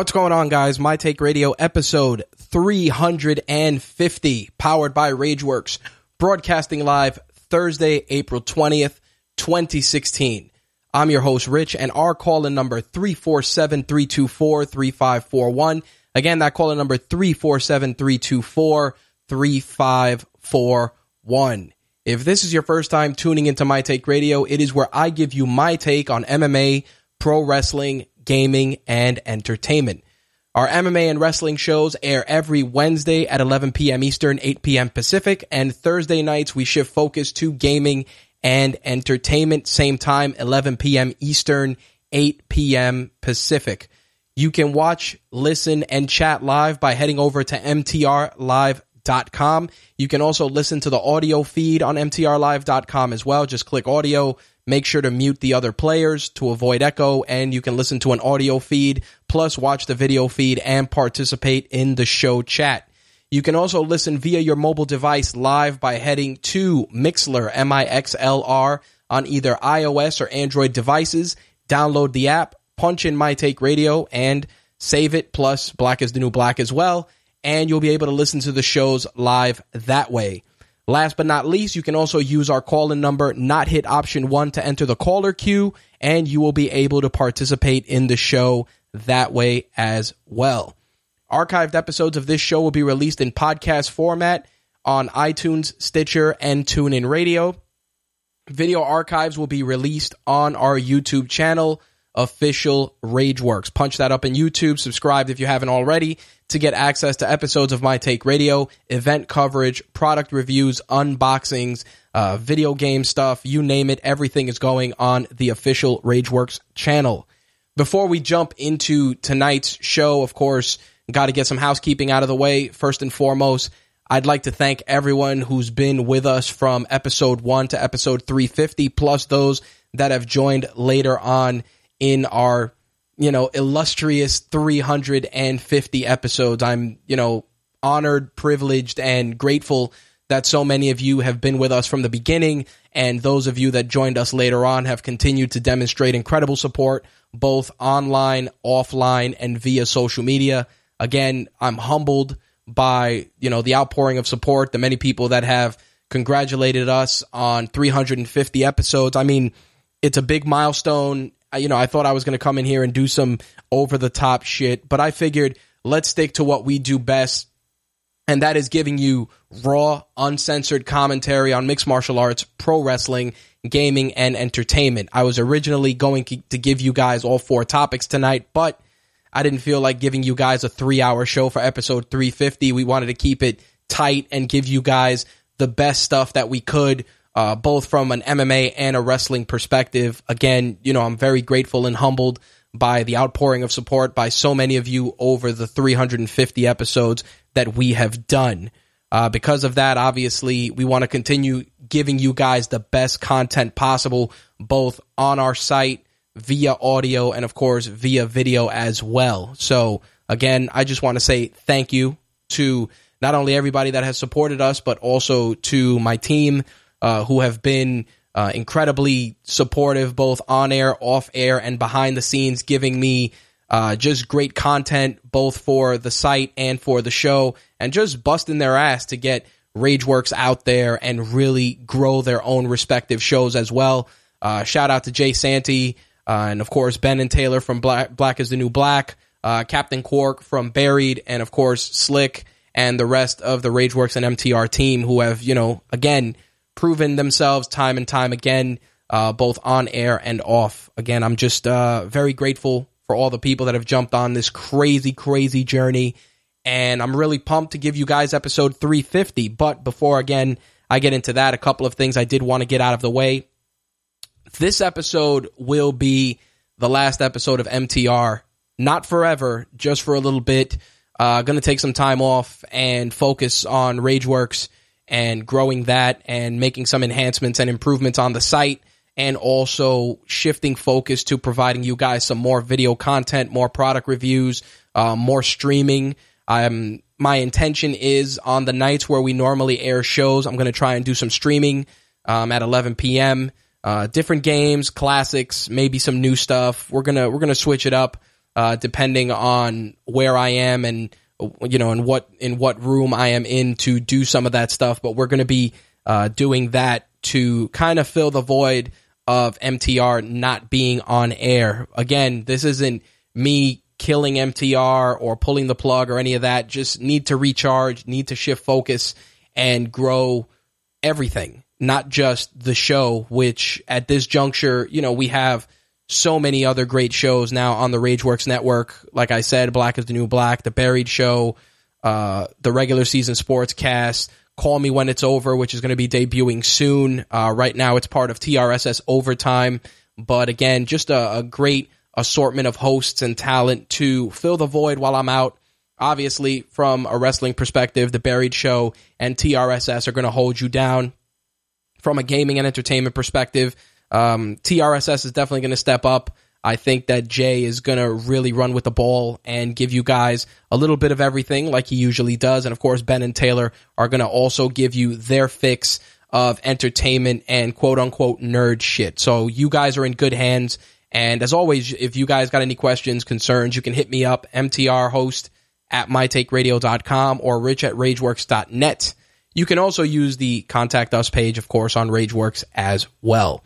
What's going on, guys? My Take Radio episode 350, powered by Rageworks, broadcasting live Thursday, April 20th, 2016. I'm your host, Rich, and our call in number 347 324 3541. Again, that call in number 347 324 3541. If this is your first time tuning into My Take Radio, it is where I give you my take on MMA, pro wrestling, gaming, and entertainment. Our MMA and wrestling shows air every Wednesday at 11 p.m. Eastern, 8 p.m. Pacific, and Thursday nights we shift focus to gaming and entertainment, same time, 11 p.m. Eastern, 8 p.m. Pacific. You can watch, listen, and chat live by heading over to mtrlive.com. You can also listen to the audio feed on mtrlive.com as well. Just click audio, Make sure to mute the other players to avoid echo, and you can listen to an audio feed, plus watch the video feed and participate in the show chat. You can also listen via your mobile device live by heading to Mixlr, M-I-X-L-R, on either iOS or Android devices. Download the app, punch in My Take Radio, and save it, plus Black is the New Black as well, and you'll be able to listen to the shows live that way. Last but not least, you can also use our call in number, not hit option one to enter the caller queue, and you will be able to participate in the show that way as well. Archived episodes of this show will be released in podcast format on iTunes, Stitcher, and TuneIn Radio. Video archives will be released on our YouTube channel official Rageworks. Punch that up in YouTube. Subscribe if you haven't already to get access to episodes of My Take Radio, event coverage, product reviews, unboxings, uh, video game stuff, you name it. Everything is going on the official Rageworks channel. Before we jump into tonight's show, of course, got to get some housekeeping out of the way. First and foremost, I'd like to thank everyone who's been with us from episode 1 to episode 350, plus those that have joined later on in our, you know, illustrious 350 episodes. I'm, you know, honored, privileged, and grateful that so many of you have been with us from the beginning, and those of you that joined us later on have continued to demonstrate incredible support, both online, offline, and via social media. Again, I'm humbled by, you know, the outpouring of support, the many people that have congratulated us on 350 episodes. I mean, it's a big milestone you know, I thought I was going to come in here and do some over the top shit, but I figured let's stick to what we do best. And that is giving you raw, uncensored commentary on mixed martial arts, pro wrestling, gaming, and entertainment. I was originally going to give you guys all four topics tonight, but I didn't feel like giving you guys a three hour show for episode 350. We wanted to keep it tight and give you guys the best stuff that we could uh, both from an MMA and a wrestling perspective. Again, you know, I'm very grateful and humbled by the outpouring of support by so many of you over the 350 episodes that we have done. Uh, because of that, obviously, we want to continue giving you guys the best content possible, both on our site, via audio, and of course, via video as well. So, again, I just want to say thank you to not only everybody that has supported us, but also to my team, uh, who have been uh, incredibly supportive, both on air, off air, and behind the scenes, giving me uh, just great content, both for the site and for the show, and just busting their ass to get Rageworks out there and really grow their own respective shows as well. Uh, shout out to Jay Santee, uh, and of course, Ben and Taylor from Black, Black is the New Black, uh, Captain Quark from Buried, and of course, Slick and the rest of the Rageworks and MTR team who have, you know, again, proven themselves time and time again, uh, both on air and off. Again, I'm just uh, very grateful for all the people that have jumped on this crazy, crazy journey. And I'm really pumped to give you guys episode 350. But before, again, I get into that, a couple of things I did want to get out of the way. This episode will be the last episode of MTR. Not forever, just for a little bit. Uh, to take some time off and focus on Rageworks and growing that and making some enhancements and improvements on the site and also shifting focus to providing you guys some more video content, more product reviews, uh, more streaming. I'm my intention is on the nights where we normally air shows, I'm going to try and do some streaming um, at 11 p.m. Uh, different games, classics, maybe some new stuff. We're gonna we're gonna switch it up uh, depending on where I am and you know in what in what room I am in to do some of that stuff. But we're gonna be uh, doing that to kind of fill the void of MTR not being on air. Again, this isn't me killing MTR or pulling the plug or any of that. Just need to recharge, need to shift focus and grow everything, not just the show, which at this juncture, you know, we have so many other great shows now on the Rageworks network. Like I said, Black is the New Black, The Buried Show, uh, the regular season sports cast, Call Me When It's Over, which is going to be debuting soon. Uh, right now, it's part of TRSS Overtime. But again, just a, a great assortment of hosts and talent to fill the void while I'm out. Obviously, from a wrestling perspective, The Buried Show and TRSS are going to hold you down. From a gaming and entertainment perspective, um, TRSS is definitely going to step up. I think that Jay is going to really run with the ball and give you guys a little bit of everything like he usually does. And of course, Ben and Taylor are going to also give you their fix of entertainment and quote unquote nerd shit. So you guys are in good hands. And as always, if you guys got any questions, concerns, you can hit me up, MTR host at mytakeradio.com or rich at rageworks.net. You can also use the contact us page, of course, on Rageworks as well.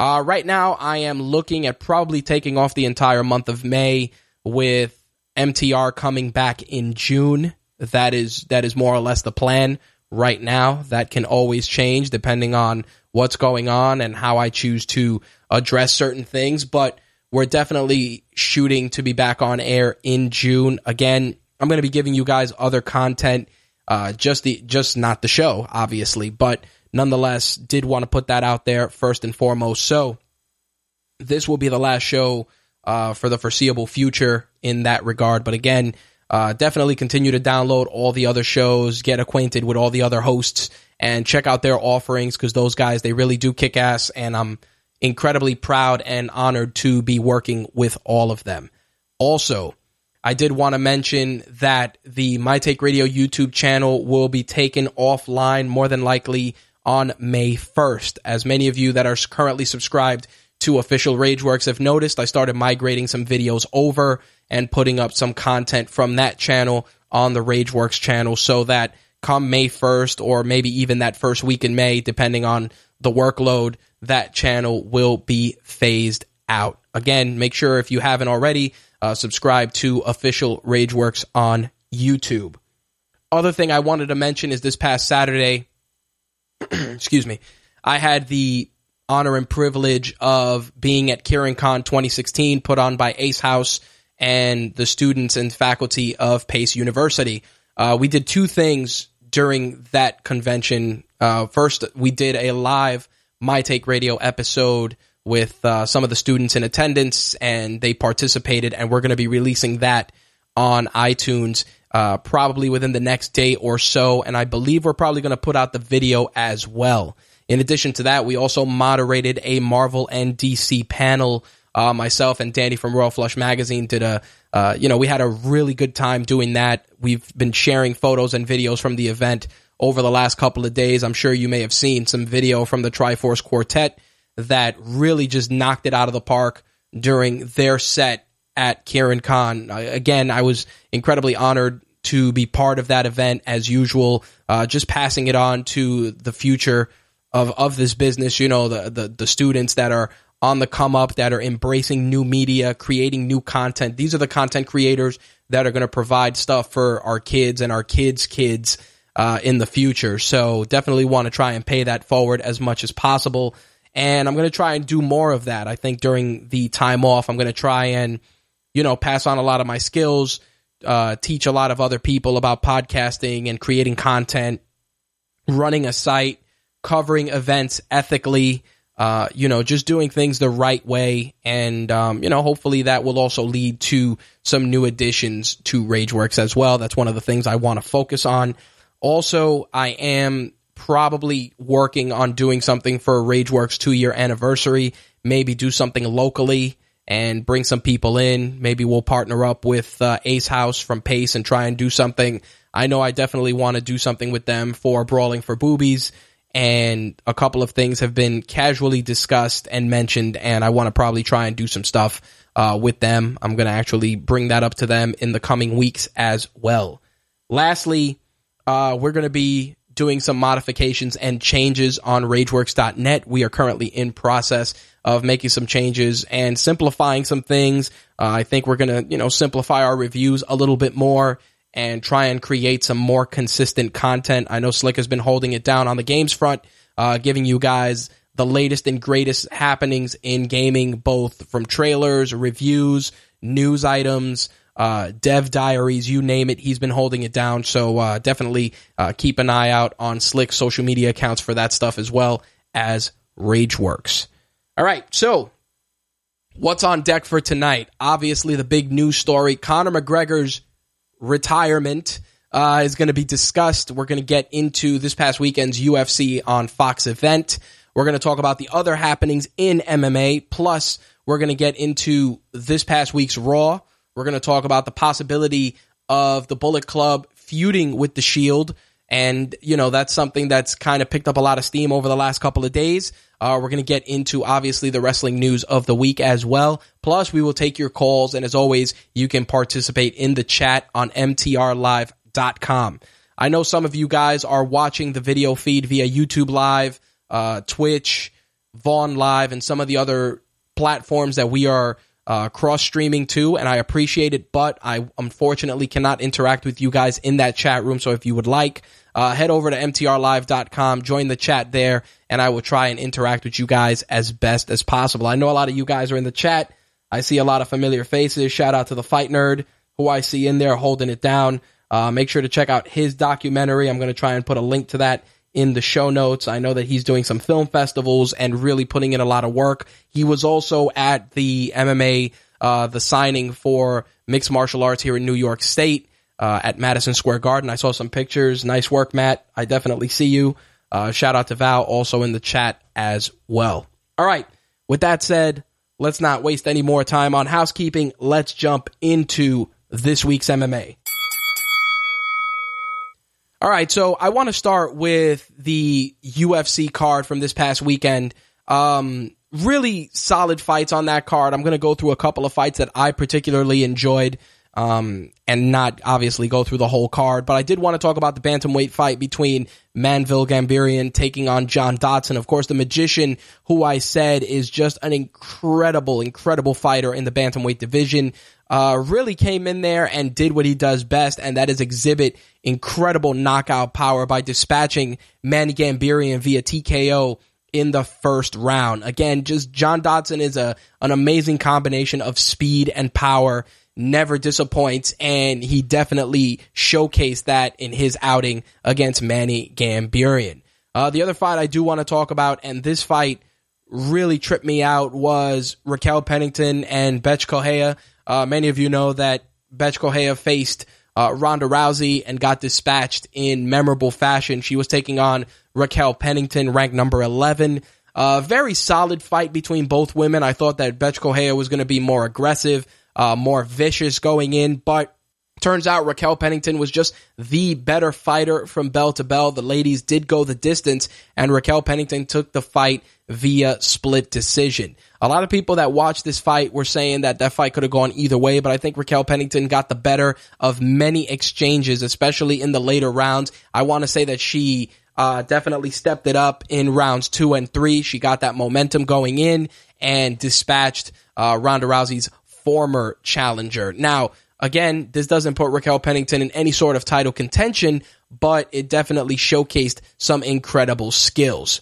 Uh, right now, I am looking at probably taking off the entire month of May with MTR coming back in June. That is that is more or less the plan right now. That can always change depending on what's going on and how I choose to address certain things. But we're definitely shooting to be back on air in June. Again, I'm going to be giving you guys other content, uh, just the just not the show, obviously, but nonetheless, did want to put that out there first and foremost. So this will be the last show uh, for the foreseeable future in that regard. But again, uh, definitely continue to download all the other shows, get acquainted with all the other hosts, and check out their offerings because those guys they really do kick ass, and I'm incredibly proud and honored to be working with all of them. Also, I did want to mention that the My Take Radio YouTube channel will be taken offline more than likely on May 1st. As many of you that are currently subscribed to official Rageworks have noticed, I started migrating some videos over and putting up some content from that channel on the Rageworks channel so that come May 1st or maybe even that first week in May, depending on the workload, that channel will be phased out. Again, make sure if you haven't already, uh, subscribe to official Rageworks on YouTube. Other thing I wanted to mention is this past Saturday, excuse me, I had the honor and privilege of being at KieranCon 2016 put on by Ace House and the students and faculty of Pace University. Uh, we did two things during that convention. Uh, first, we did a live My Take Radio episode with uh, some of the students in attendance, and they participated, and we're going to be releasing that on iTunes uh, probably within the next day or so. And I believe we're probably going to put out the video as well. In addition to that, we also moderated a Marvel and DC panel. Uh, myself and Danny from Royal Flush Magazine did a, uh, you know, we had a really good time doing that. We've been sharing photos and videos from the event over the last couple of days. I'm sure you may have seen some video from the Triforce Quartet that really just knocked it out of the park during their set at Kieran Khan. Again, I was incredibly honored to be part of that event as usual, uh, just passing it on to the future of, of this business, you know, the, the, the students that are on the come up, that are embracing new media, creating new content. These are the content creators that are going to provide stuff for our kids and our kids' kids uh, in the future. So definitely want to try and pay that forward as much as possible. And I'm going to try and do more of that. I think during the time off, I'm going to try and, you know, pass on a lot of my skills, uh, teach a lot of other people about podcasting and creating content, running a site, covering events ethically, uh, you know, just doing things the right way. And, um, you know, hopefully that will also lead to some new additions to Rageworks as well. That's one of the things I want to focus on. Also, I am probably working on doing something for Rageworks two year anniversary, maybe do something locally and bring some people in. Maybe we'll partner up with uh, Ace House from Pace and try and do something. I know I definitely want to do something with them for Brawling for Boobies, and a couple of things have been casually discussed and mentioned, and I want to probably try and do some stuff uh, with them. I'm going to actually bring that up to them in the coming weeks as well. Lastly, uh, we're going to be doing some modifications and changes on RageWorks.net. We are currently in process of making some changes and simplifying some things. Uh, I think we're going to, you know, simplify our reviews a little bit more and try and create some more consistent content. I know Slick has been holding it down on the games front, uh, giving you guys the latest and greatest happenings in gaming, both from trailers, reviews, news items, uh, dev diaries, you name it. He's been holding it down. So uh, definitely uh, keep an eye out on Slick's social media accounts for that stuff as well as RageWorks. All right, so what's on deck for tonight? Obviously, the big news story: Conor McGregor's retirement. Uh, is going to be discussed. We're going to get into this past weekend's UFC on Fox event. We're going to talk about the other happenings in MMA. Plus, we're going to get into this past week's Raw. We're going to talk about the possibility of the Bullet Club feuding with the Shield. And, you know, that's something that's kind of picked up a lot of steam over the last couple of days. Uh, we're going to get into, obviously, the wrestling news of the week as well. Plus, we will take your calls. And as always, you can participate in the chat on mtrlive.com. I know some of you guys are watching the video feed via YouTube Live, uh, Twitch, Vaughn Live, and some of the other platforms that we are uh, cross streaming too, and I appreciate it, but I unfortunately cannot interact with you guys in that chat room. So if you would like, uh, head over to mtrlive.com, join the chat there, and I will try and interact with you guys as best as possible. I know a lot of you guys are in the chat. I see a lot of familiar faces. Shout out to the Fight Nerd, who I see in there holding it down. Uh, make sure to check out his documentary. I'm going to try and put a link to that in the show notes. I know that he's doing some film festivals and really putting in a lot of work. He was also at the MMA, uh, the signing for mixed martial arts here in New York State uh, at Madison Square Garden. I saw some pictures. Nice work, Matt. I definitely see you. Uh, shout out to Val also in the chat as well. All right. With that said, let's not waste any more time on housekeeping. Let's jump into this week's MMA. All right, so I want to start with the UFC card from this past weekend. Um, really solid fights on that card. I'm going to go through a couple of fights that I particularly enjoyed, um, and not obviously go through the whole card. But I did want to talk about the bantamweight fight between Manvel Gamburyan taking on John Dodson. Of course, the magician, who I said is just an incredible, incredible fighter in the bantamweight division uh, really came in there and did what he does best, and that is exhibit incredible knockout power by dispatching Manny Gamburyan via TKO in the first round. Again, just John Dodson is a an amazing combination of speed and power. Never disappoints, and he definitely showcased that in his outing against Manny Gamburyan. Uh, the other fight I do want to talk about, and this fight really tripped me out, was Raquel Pennington and Bethe Correia. Uh, many of you know that Bethe Correia faced uh, Ronda Rousey and got dispatched in memorable fashion. She was taking on Raquel Pennington, ranked number 11. Uh, very solid fight between both women. I thought that Bethe Correia was going to be more aggressive, uh, more vicious going in, but Turns out Raquel Pennington was just the better fighter from bell to bell. The ladies did go the distance, and Raquel Pennington took the fight via split decision. A lot of people that watched this fight were saying that that fight could have gone either way, but I think Raquel Pennington got the better of many exchanges, especially in the later rounds. I want to say that she uh, definitely stepped it up in rounds two and three. She got that momentum going in and dispatched uh, Ronda Rousey's former challenger. Now, Again, this doesn't put Raquel Pennington in any sort of title contention, but it definitely showcased some incredible skills.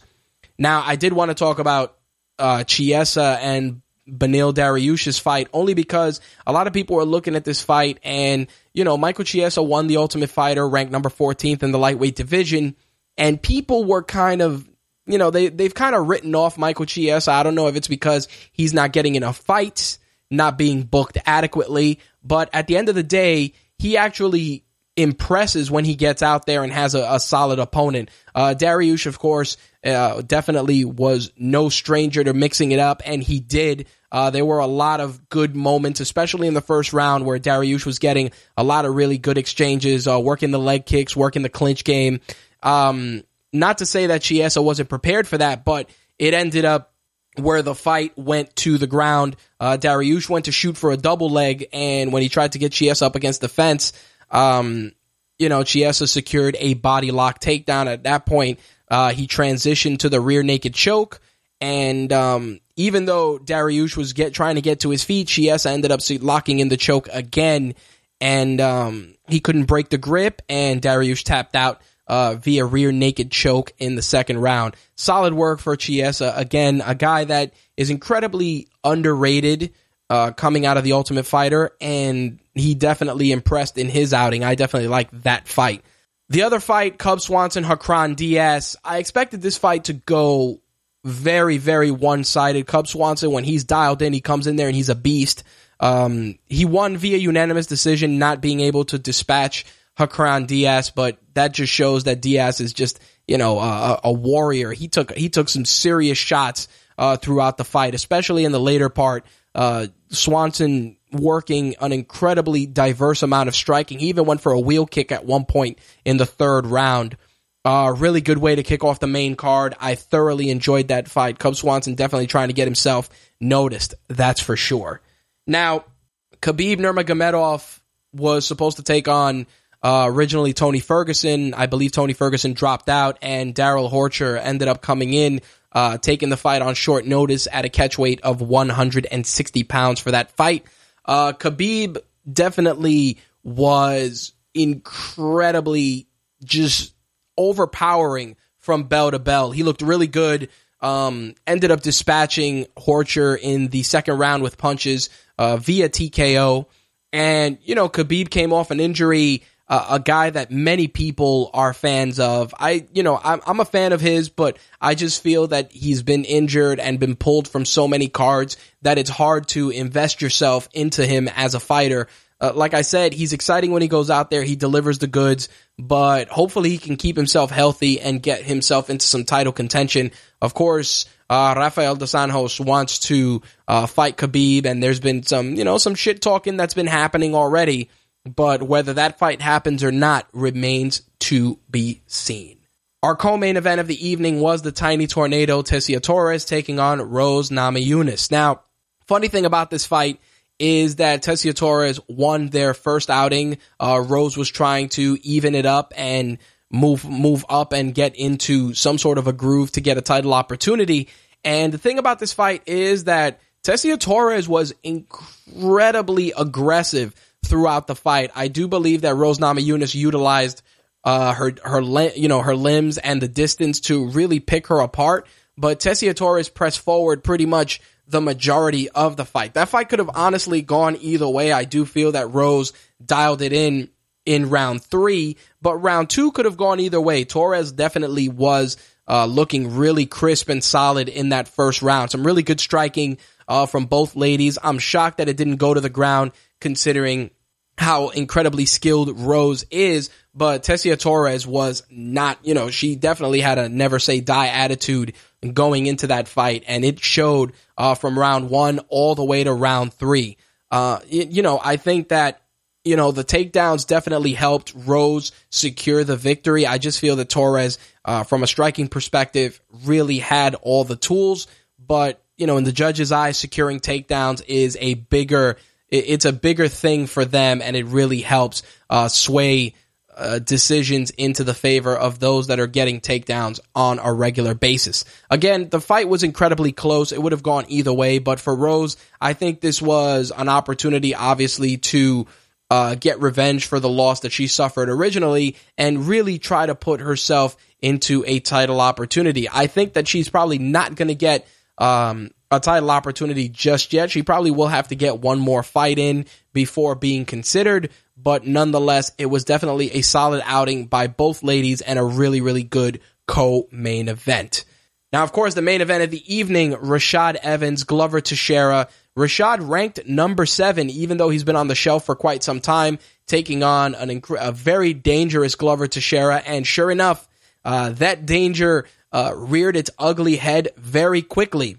Now, I did want to talk about uh, Chiesa and Beneil Dariush's fight only because a lot of people were looking at this fight and, you know, Michael Chiesa won the Ultimate Fighter, ranked number 14th in the lightweight division, and people were kind of, you know, they, they've kind of written off Michael Chiesa. I don't know if it's because he's not getting enough fights, not being booked adequately, but at the end of the day, he actually impresses when he gets out there and has a, a solid opponent. Uh, Dariush, of course, uh, definitely was no stranger to mixing it up, and he did. Uh, there were a lot of good moments, especially in the first round, where Dariush was getting a lot of really good exchanges, uh, working the leg kicks, working the clinch game. Um, not to say that Chiesa wasn't prepared for that, but it ended up where the fight went to the ground. Uh, Dariush went to shoot for a double leg, and when he tried to get Chiesa up against the fence, um, you know, Chiesa secured a body lock takedown. At that point, uh, he transitioned to the rear naked choke, and um, even though Dariush was get trying to get to his feet, Chiesa ended up locking in the choke again, and um, he couldn't break the grip, and Dariush tapped out uh, via rear naked choke in the second round. Solid work for Chiesa. Again, a guy that is incredibly underrated uh, coming out of the Ultimate Fighter, and he definitely impressed in his outing. I definitely like that fight. The other fight, Cub Swanson, Hakran Diaz. I expected this fight to go very, very one sided. Cub Swanson, when he's dialed in, he comes in there and he's a beast. Um, he won via unanimous decision, not being able to dispatch Hakran Diaz, but that just shows that Diaz is just you know a, a warrior. He took he took some serious shots uh, throughout the fight, especially in the later part. Uh, Swanson working an incredibly diverse amount of striking. He even went for a wheel kick at one point in the third round. Uh, really good way to kick off the main card. I thoroughly enjoyed that fight. Cub Swanson definitely trying to get himself noticed. That's for sure. Now, Khabib Nurmagomedov was supposed to take on uh, originally, Tony Ferguson, I believe Tony Ferguson dropped out, and Darrell Horcher ended up coming in, uh, taking the fight on short notice at a catch weight of 160 pounds for that fight. Uh, Khabib definitely was incredibly just overpowering from bell to bell. He looked really good. Um, ended up dispatching Horcher in the second round with punches uh, via TKO. And, you know, Khabib came off an injury uh, a guy that many people are fans of. I, you know, I'm, I'm a fan of his, but I just feel that he's been injured and been pulled from so many cards that it's hard to invest yourself into him as a fighter. Uh, like I said, he's exciting when he goes out there. He delivers the goods, but hopefully he can keep himself healthy and get himself into some title contention. Of course, uh, Rafael dos Anjos wants to uh, fight Khabib, and there's been some, you know, some shit talking that's been happening already but whether that fight happens or not remains to be seen. Our co-main event of the evening was the tiny tornado Tecia Torres taking on Rose Namajunas. Now, funny thing about this fight is that Tecia Torres won their first outing. Uh, Rose was trying to even it up and move move up and get into some sort of a groove to get a title opportunity. And the thing about this fight is that Tecia Torres was incredibly aggressive throughout the fight. I do believe that Rose Namajunas utilized uh, her her you know her limbs and the distance to really pick her apart. But Tecia Torres pressed forward pretty much the majority of the fight. That fight could have honestly gone either way. I do feel that Rose dialed it in in round three, but round two could have gone either way. Torres definitely was uh, looking really crisp and solid in that first round. Some really good striking uh, from both ladies. I'm shocked that it didn't go to the ground considering how incredibly skilled Rose is, but Tecia Torres was not, you know, she definitely had a never say die attitude going into that fight, and it showed uh, from round one all the way to round three. Uh, you, you know, I think that you know, the takedowns definitely helped Rose secure the victory. I just feel that Torres, uh, from a striking perspective, really had all the tools. But, you know, in the judge's eyes, securing takedowns is a bigger, it's a bigger thing for them and it really helps uh, sway uh, decisions into the favor of those that are getting takedowns on a regular basis. Again, the fight was incredibly close. It would have gone either way, but for Rose, I think this was an opportunity, obviously, to uh, get revenge for the loss that she suffered originally and really try to put herself into a title opportunity. I think that she's probably not going to get um, a title opportunity just yet. She probably will have to get one more fight in before being considered, but nonetheless, it was definitely a solid outing by both ladies and a really, really good co-main event. Now, of course, the main event of the evening, Rashad Evans, Glover Teixeira. Rashad ranked number seven, even though he's been on the shelf for quite some time, taking on an inc- a very dangerous Glover Teixeira. And sure enough, uh, that danger uh, reared its ugly head very quickly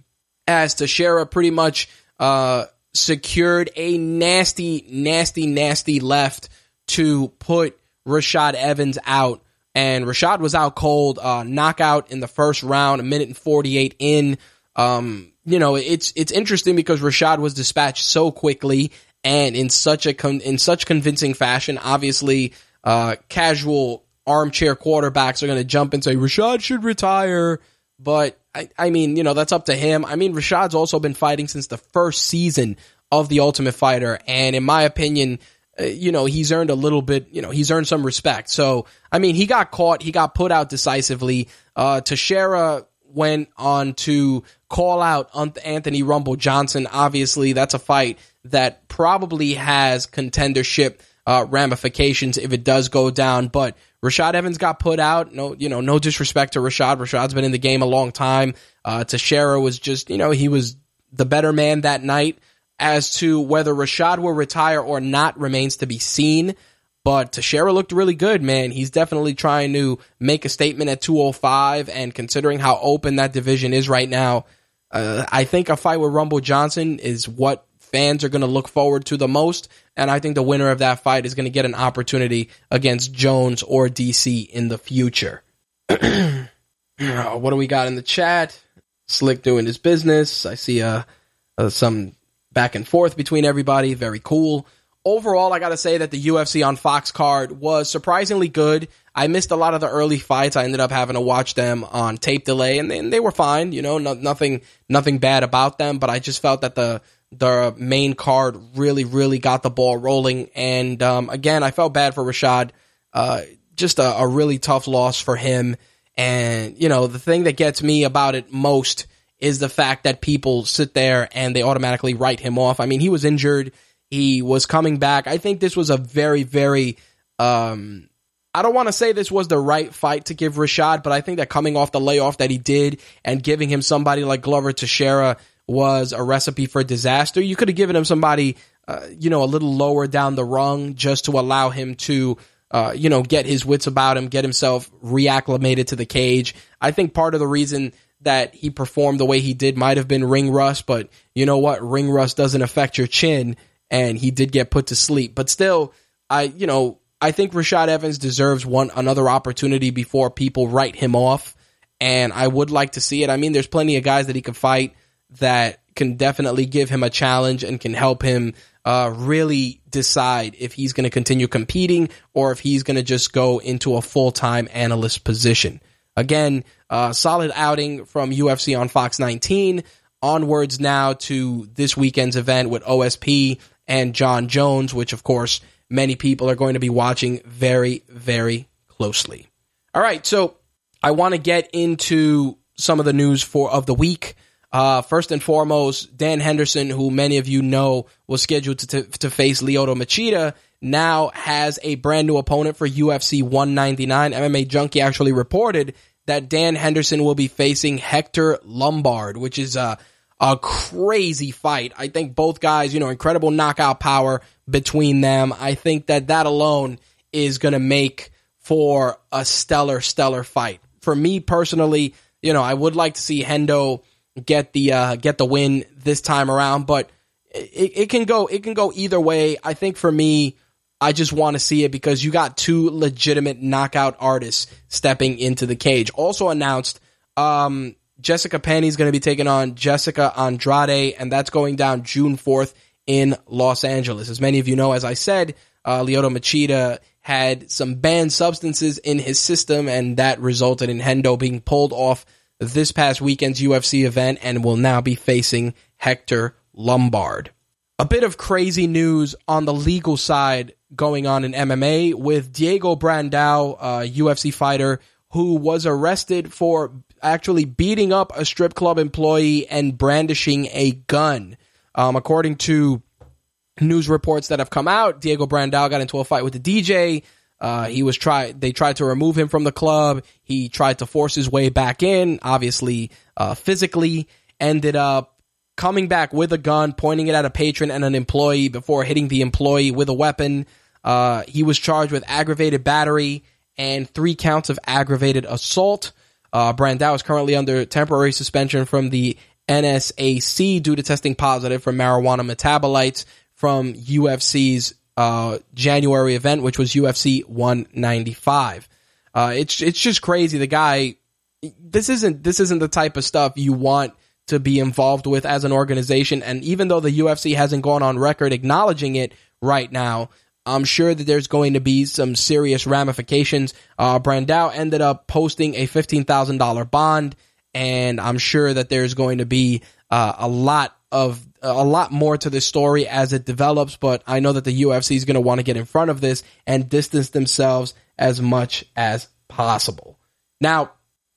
as Teixeira pretty much uh, secured a nasty, nasty, nasty left to put Rashad Evans out. And Rashad was out cold, uh, knockout in the first round, a minute and 48 in. Um, you know, it's, it's interesting because Rashad was dispatched so quickly and in such a, con- in such convincing fashion. Obviously, uh, casual armchair quarterbacks are going to jump and say Rashad should retire. But I, I mean, you know, that's up to him. I mean, Rashad's also been fighting since the first season of The Ultimate Fighter. And in my opinion, uh, you know, he's earned a little bit, you know, he's earned some respect. So, I mean, he got caught, he got put out decisively. Uh, went on to call out Anthony Rumble Johnson. Obviously, that's a fight that probably has contendership uh, ramifications if it does go down. But Rashad Evans got put out. No, you know, no disrespect to Rashad. Rashad's been in the game a long time. Uh, Teixeira was just, you know, he was the better man that night. As to whether Rashad will retire or not remains to be seen. But Teixeira looked really good, man. He's definitely trying to make a statement at 205. And considering how open that division is right now, uh, I think a fight with Rumble Johnson is what fans are going to look forward to the most. And I think the winner of that fight is going to get an opportunity against Jones or DC in the future. what do we got in the chat? Slick doing his business. I see uh, uh, some back and forth between everybody. Very cool. Overall, I got to say that the UFC on Fox card was surprisingly good. I missed a lot of the early fights. I ended up having to watch them on tape delay, and they, and they were fine. You know, no, nothing nothing bad about them. But I just felt that the the main card really, really got the ball rolling. And um, again, I felt bad for Rashad. Uh, just a, a, really tough loss for him. And, you know, the thing that gets me about it most is the fact that people sit there and they automatically write him off. I mean, he was injured. He was coming back. I think this was a very, very, um, I don't want to say this was the right fight to give Rashad, but I think that coming off the layoff that he did and giving him somebody like Glover Teixeira was a recipe for disaster. You could have given him somebody, uh, you know, a little lower down the rung just to allow him to, uh, you know, get his wits about him, get himself reacclimated to the cage. I think part of the reason that he performed the way he did might have been ring rust, but you know what? Ring rust doesn't affect your chin, and he did get put to sleep. But still, I, you know, I think Rashad Evans deserves one another opportunity before people write him off. And I would like to see it. I mean, there's plenty of guys that he could fight that can definitely give him a challenge and can help him uh, really decide if he's going to continue competing or if he's going to just go into a full time analyst position. Again, uh, solid outing from UFC on Fox 19. Onwards now to this weekend's event with OSP and John Jones, which of course many people are going to be watching very, very closely. All right, so I want to get into some of the news for of the week. Uh, first and foremost, Dan Henderson, who many of you know was scheduled to, to, to face Lyoto Machida, now has a brand new opponent for UFC 199. MMA Junkie actually reported that Dan Henderson will be facing Hector Lombard, which is a, a crazy fight. I think both guys, you know, incredible knockout power between them. I think that that alone is going to make for a stellar, stellar fight. For me personally, you know, I would like to see Hendo get the uh, get the win this time around. But it, it can go it can go either way. I think for me, I just want to see it because you got two legitimate knockout artists stepping into the cage. Also announced, um, Jessica Penne's going to be taking on Jessica Andrade, and that's going down June 4th in Los Angeles. As many of you know, as I said, uh, Lyoto Machida had some banned substances in his system, and that resulted in Hendo being pulled off this past weekend's UFC event and will now be facing Hector Lombard. A bit of crazy news on the legal side going on in MMA with Diego Brandao, a UFC fighter who was arrested for actually beating up a strip club employee and brandishing a gun. Um, according to news reports that have come out, Diego Brandao got into a fight with the DJ. Uh, he was try. They tried to remove him from the club. He tried to force his way back in. Obviously, uh, physically, ended up coming back with a gun, pointing it at a patron and an employee before hitting the employee with a weapon. Uh, he was charged with aggravated battery and three counts of aggravated assault. Uh, Brandao is currently under temporary suspension from the NSAC due to testing positive for marijuana metabolites from UFC's uh, January event, which was UFC 195. Uh, it's it's just crazy. The guy, this isn't this isn't the type of stuff you want to be involved with as an organization. And even though the UFC hasn't gone on record acknowledging it right now, I'm sure that there's going to be some serious ramifications. Uh, Brandao ended up posting a $15,000 bond, and I'm sure that there's going to be uh, a lot of a lot more to this story as it develops, but I know that the UFC is going to want to get in front of this and distance themselves as much as possible. Now,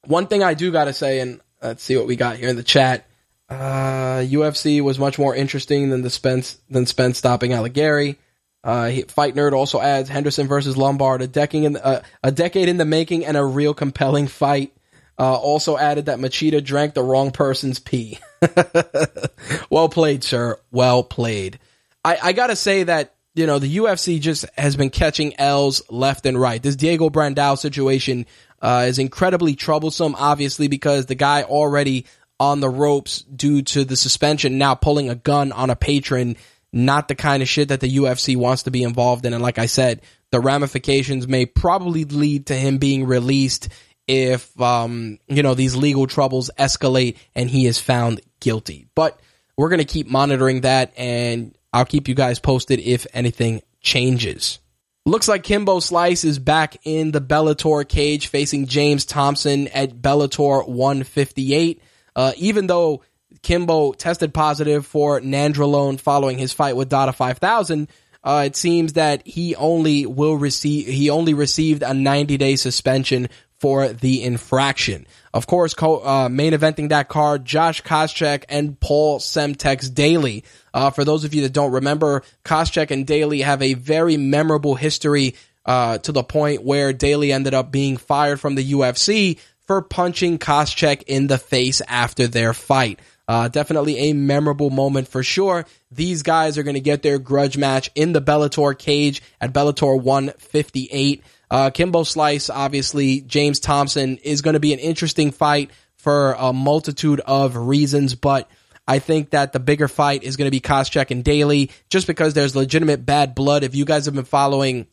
one thing I do got to say, and let's see what we got here in the chat. Uh, UFC was much more interesting than the Spence than Spence stopping Algieri. Uh, Fight Nerd also adds Henderson versus Lombard, a decade in uh, a decade in the making and a real compelling fight. Uh, also added that Machida drank the wrong person's pee. well played, sir. Well played. I, I gotta say that, you know, the UFC just has been catching L's left and right. This Diego Brandao situation, uh, is incredibly troublesome, obviously, because the guy already on the ropes due to the suspension, now pulling a gun on a patron, not the kind of shit that the UFC wants to be involved in. And like I said, the ramifications may probably lead to him being released if um, you know these legal troubles escalate and he is found guilty. But we're going to keep monitoring that and I'll keep you guys posted if anything changes. Looks like Kimbo Slice is back in the Bellator cage facing James Thompson at Bellator 158. Uh, even though Kimbo tested positive for nandrolone following his fight with Dada 5000, uh, it seems that he only will receive he only received a 90 day suspension for the infraction. Of course, co- uh, main eventing that card, Josh Koscheck and Paul Semtex Daley. Uh, for those of you that don't remember, Koscheck and Daley have a very memorable history uh, to the point where Daley ended up being fired from the UFC for punching Koscheck in the face after their fight. Uh, definitely a memorable moment for sure. These guys are going to get their grudge match in the Bellator cage at Bellator 158. Uh, Kimbo Slice, obviously, James Thompson is going to be an interesting fight for a multitude of reasons, but I think that the bigger fight is going to be Koscheck and Daley, just because there's legitimate bad blood. If you guys have been following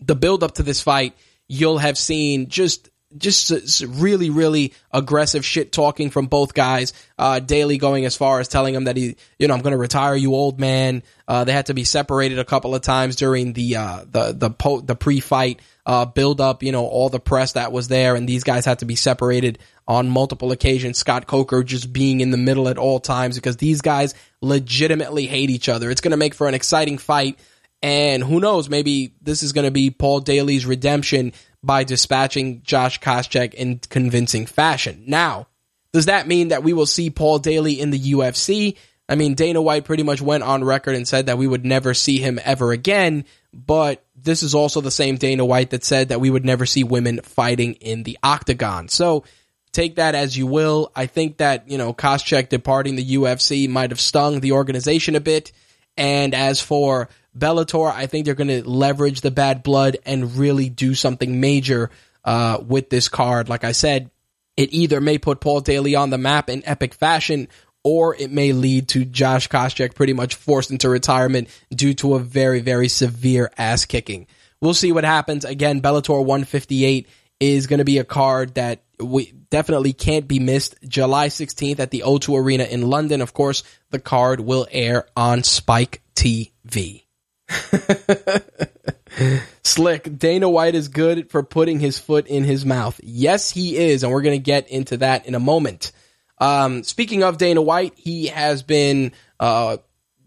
the build up to this fight, you'll have seen just just really, really aggressive shit talking from both guys. Uh, going as far as telling him that he, you know, I'm going to retire you, old man. Uh, they had to be separated a couple of times during the uh, the the po- the pre fight uh, build up. You know, all the press that was there, and these guys had to be separated on multiple occasions. Scott Coker just being in the middle at all times because these guys legitimately hate each other. It's going to make for an exciting fight. And who knows, maybe this is going to be Paul Daley's redemption by dispatching Josh Koscheck in convincing fashion. Now, does that mean that we will see Paul Daley in the UFC? I mean, Dana White pretty much went on record and said that we would never see him ever again, but this is also the same Dana White that said that we would never see women fighting in the octagon. So take that as you will. I think that, you know, Koscheck departing the UFC might have stung the organization a bit. And as for Bellator, I think they're going to leverage the bad blood and really do something major uh, with this card. Like I said, it either may put Paul Daley on the map in epic fashion, or it may lead to Josh Koscheck pretty much forced into retirement due to a very, very severe ass kicking. We'll see what happens. Again, Bellator 158 is going to be a card that we definitely can't be missed. July 16th at the O2 Arena in London. Of course, the card will air on Spike TV. Slick, Dana White is good for putting his foot in his mouth. Yes, he is, and we're going to get into that in a moment. Um, speaking of Dana White, he has been uh,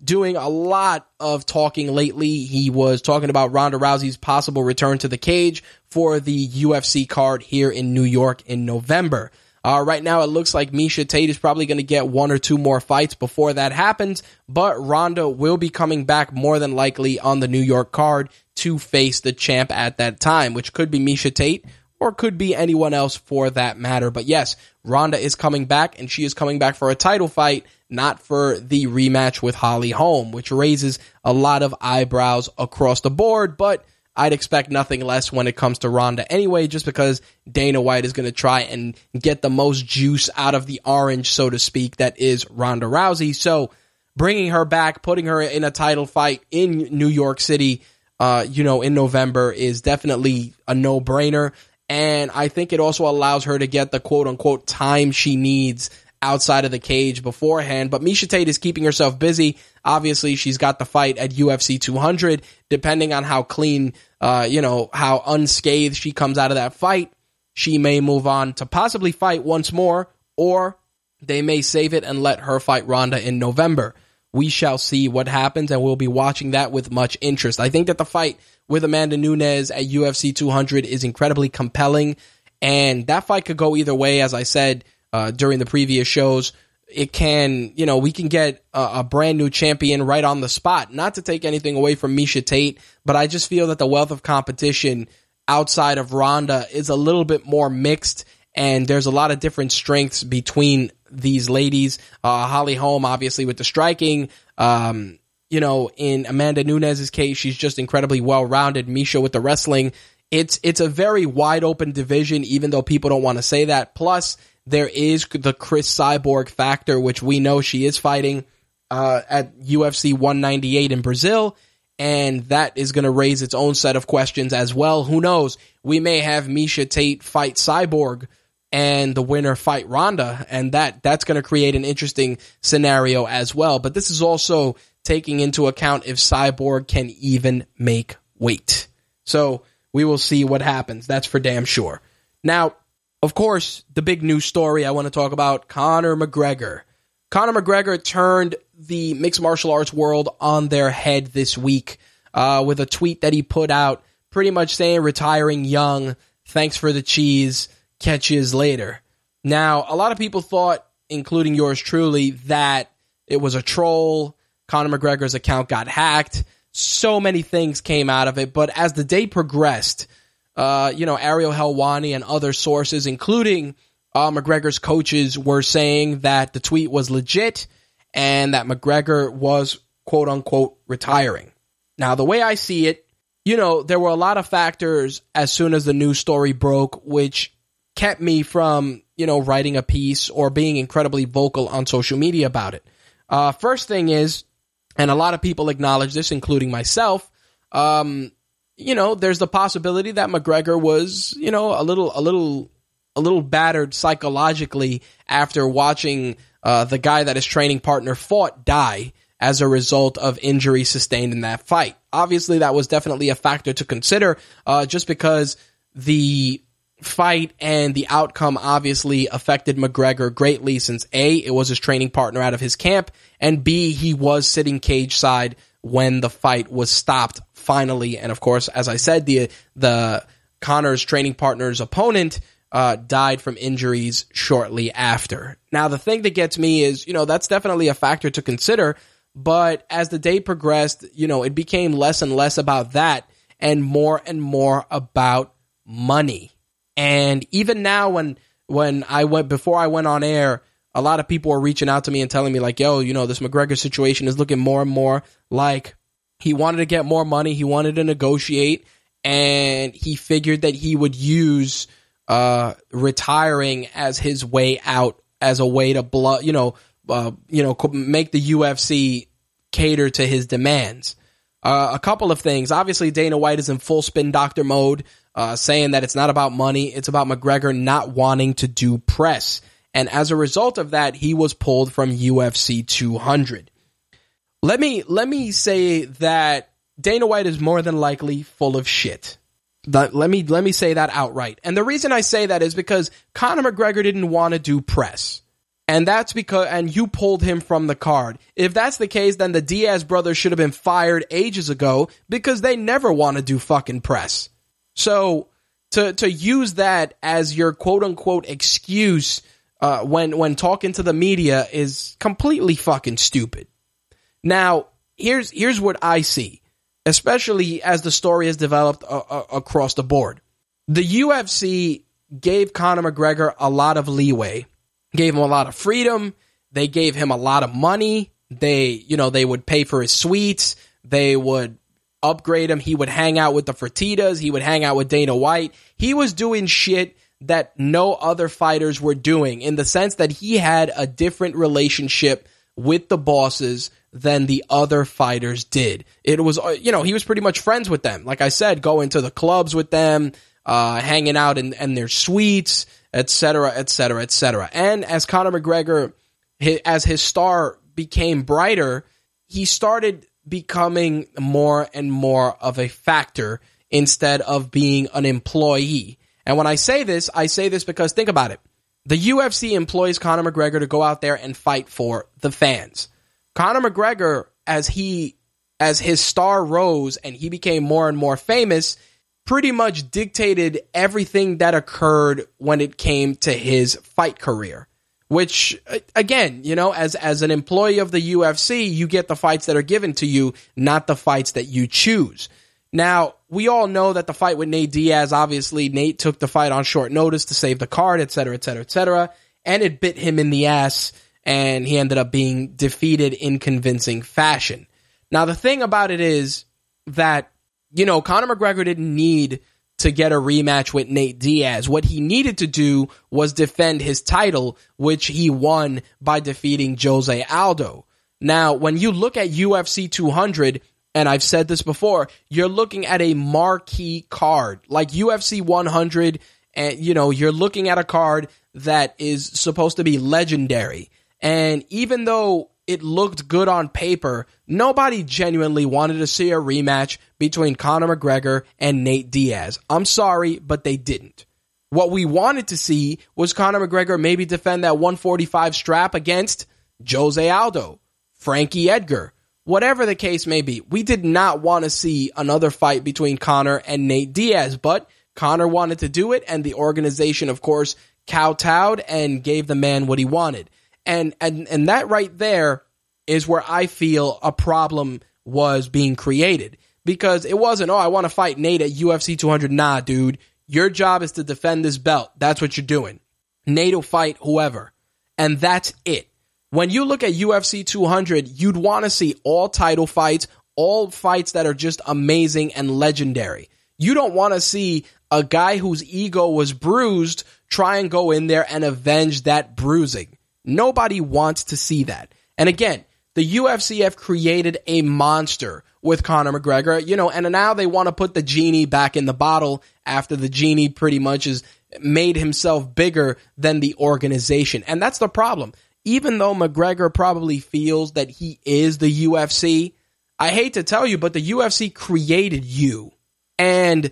doing a lot of talking lately. He was talking about Ronda Rousey's possible return to the cage for the UFC card here in New York in November. Uh, right now, it looks like Miesha Tate is probably going to get one or two more fights before that happens, but Ronda will be coming back more than likely on the New York card to face the champ at that time, which could be Miesha Tate or could be anyone else for that matter. But yes, Ronda is coming back and she is coming back for a title fight, not for the rematch with Holly Holm, which raises a lot of eyebrows across the board, but I'd expect nothing less when it comes to Ronda anyway, just because Dana White is going to try and get the most juice out of the orange, so to speak, that is Ronda Rousey. So bringing her back, putting her in a title fight in New York City, uh, you know, in November is definitely a no brainer. And I think it also allows her to get the quote unquote time she needs outside of the cage beforehand. But Miesha Tate is keeping herself busy. Obviously, she's got the fight at UFC 200. Depending on how clean, uh, you know, how unscathed she comes out of that fight, she may move on to possibly fight once more, or they may save it and let her fight Ronda in November. We shall see what happens, and we'll be watching that with much interest. I think that the fight with Amanda Nunes at UFC 200 is incredibly compelling. And that fight could go either way, as I said uh, during the previous shows. It can, you know, we can get a, a, brand new champion right on the spot. Not to take anything away from Miesha Tate, but I just feel that the wealth of competition outside of Ronda is a little bit more mixed, and there's a lot of different strengths between these ladies. Uh, Holly Holm, obviously, with the striking. Um, you know, in Amanda Nunes's case, she's just incredibly well rounded. Miesha with the wrestling. It's it's a very wide open division, even though people don't want to say that. Plus, there is the Cris Cyborg factor, which we know she is fighting uh, at UFC 198 in Brazil, and that is going to raise its own set of questions as well. Who knows? We may have Miesha Tate fight Cyborg and the winner fight Ronda, and that that's going to create an interesting scenario as well. But this is also taking into account if Cyborg can even make weight. So we will see what happens. That's for damn sure. Now, of course, the big news story I want to talk about Conor McGregor. Conor McGregor turned the mixed martial arts world on their head this week uh, with a tweet that he put out, pretty much saying retiring young, thanks for the cheese, catches later. Now, a lot of people thought, including yours truly, that it was a troll, Conor McGregor's account got hacked. So many things came out of it. But as the day progressed, uh, you know, Ariel Helwani and other sources, including uh, McGregor's coaches, were saying that the tweet was legit and that McGregor was quote unquote retiring. Now, the way I see it, you know, there were a lot of factors as soon as the news story broke, which kept me from, you know, writing a piece or being incredibly vocal on social media about it. Uh, first thing is, and a lot of people acknowledge this, including myself. Um, you know, there's the possibility that McGregor was, you know, a little, a little, a little battered psychologically after watching uh, the guy that his training partner fought die as a result of injury sustained in that fight. Obviously, that was definitely a factor to consider, uh, just because the fight and the outcome obviously affected McGregor greatly since A, it was his training partner out of his camp, and B, he was sitting cage side when the fight was stopped finally. And of course, as I said, the, the Conor's training partner's opponent, uh, died from injuries shortly after. Now, the thing that gets me is, you know, that's definitely a factor to consider. But as the day progressed, you know, it became less and less about that and more and more about money. And even now, when when I went before I went on air, a lot of people were reaching out to me and telling me like, "Yo, you know, this McGregor situation is looking more and more like he wanted to get more money, he wanted to negotiate, and he figured that he would use uh, retiring as his way out, as a way to blow, you know, uh, you know, make the UFC cater to his demands. Uh, a couple of things. Obviously, Dana White is in full spin doctor mode, uh, saying that it's not about money, it's about McGregor not wanting to do press. And as a result of that, he was pulled from UFC 200. Let me let me say that Dana White is more than likely full of shit. let me let me say that outright. And the reason I say that is because Conor McGregor didn't want to do press. And that's because, and you pulled him from the card. If that's the case, then the Diaz brothers should have been fired ages ago because they never want to do fucking press. So to, to use that as your quote unquote excuse, uh, when, when talking to the media is completely fucking stupid. Now, here's, here's what I see, especially as the story has developed uh, uh, across the board. The UFC gave Conor McGregor a lot of leeway gave him a lot of freedom. They gave him a lot of money. They, you know, they would pay for his suites. They would upgrade him. He would hang out with the Fertitas. He would hang out with Dana White. He was doing shit that no other fighters were doing in the sense that he had a different relationship with the bosses than the other fighters did. It was, uh, you know, he was pretty much friends with them. Like I said, going to the clubs with them, uh, hanging out in, in their suites, etc., etc., etc. And as Conor McGregor, as his star became brighter, he started becoming more and more of a factor instead of being an employee. And when I say this, I say this because think about it. The UFC employs Conor McGregor to go out there and fight for the fans. Conor McGregor, as he, as his star rose and he became more and more famous, pretty much dictated everything that occurred when it came to his fight career. Which uh, again, you know, as as an employee of the UFC, you get the fights that are given to you, not the fights that you choose. Now, we all know that the fight with Nate Diaz, obviously, Nate took the fight on short notice to save the card, et cetera, et cetera, et cetera, and it bit him in the ass, and he ended up being defeated in convincing fashion. Now, the thing about it is that you know, Conor McGregor didn't need to get a rematch with Nate Diaz. What he needed to do was defend his title, which he won by defeating Jose Aldo. Now, when you look at UFC 200, and I've said this before, you're looking at a marquee card like UFC 100, and you know, you're looking at a card that is supposed to be legendary. And even though it looked good on paper, nobody genuinely wanted to see a rematch between Conor McGregor and Nate Diaz. I'm sorry, but they didn't. What we wanted to see was Conor McGregor maybe defend that 145 strap against Jose Aldo, Frankie Edgar, whatever the case may be. We did not want to see another fight between Conor and Nate Diaz, but Conor wanted to do it, and the organization, of course, kowtowed and gave the man what he wanted. And, and, and that right there is where I feel a problem was being created because it wasn't, oh, I want to fight Nate at UFC 200. Nah, dude, your job is to defend this belt. That's what you're doing. Nate will fight whoever. And that's it. When you look at UFC 200, you'd want to see all title fights, all fights that are just amazing and legendary. You don't want to see a guy whose ego was bruised try and go in there and avenge that bruising. Nobody wants to see that. And again, the UFC have created a monster with Conor McGregor, you know, and now they want to put the genie back in the bottle after the genie pretty much has made himself bigger than the organization. And that's the problem. Even though McGregor probably feels that he is the UFC, I hate to tell you, but the UFC created you. And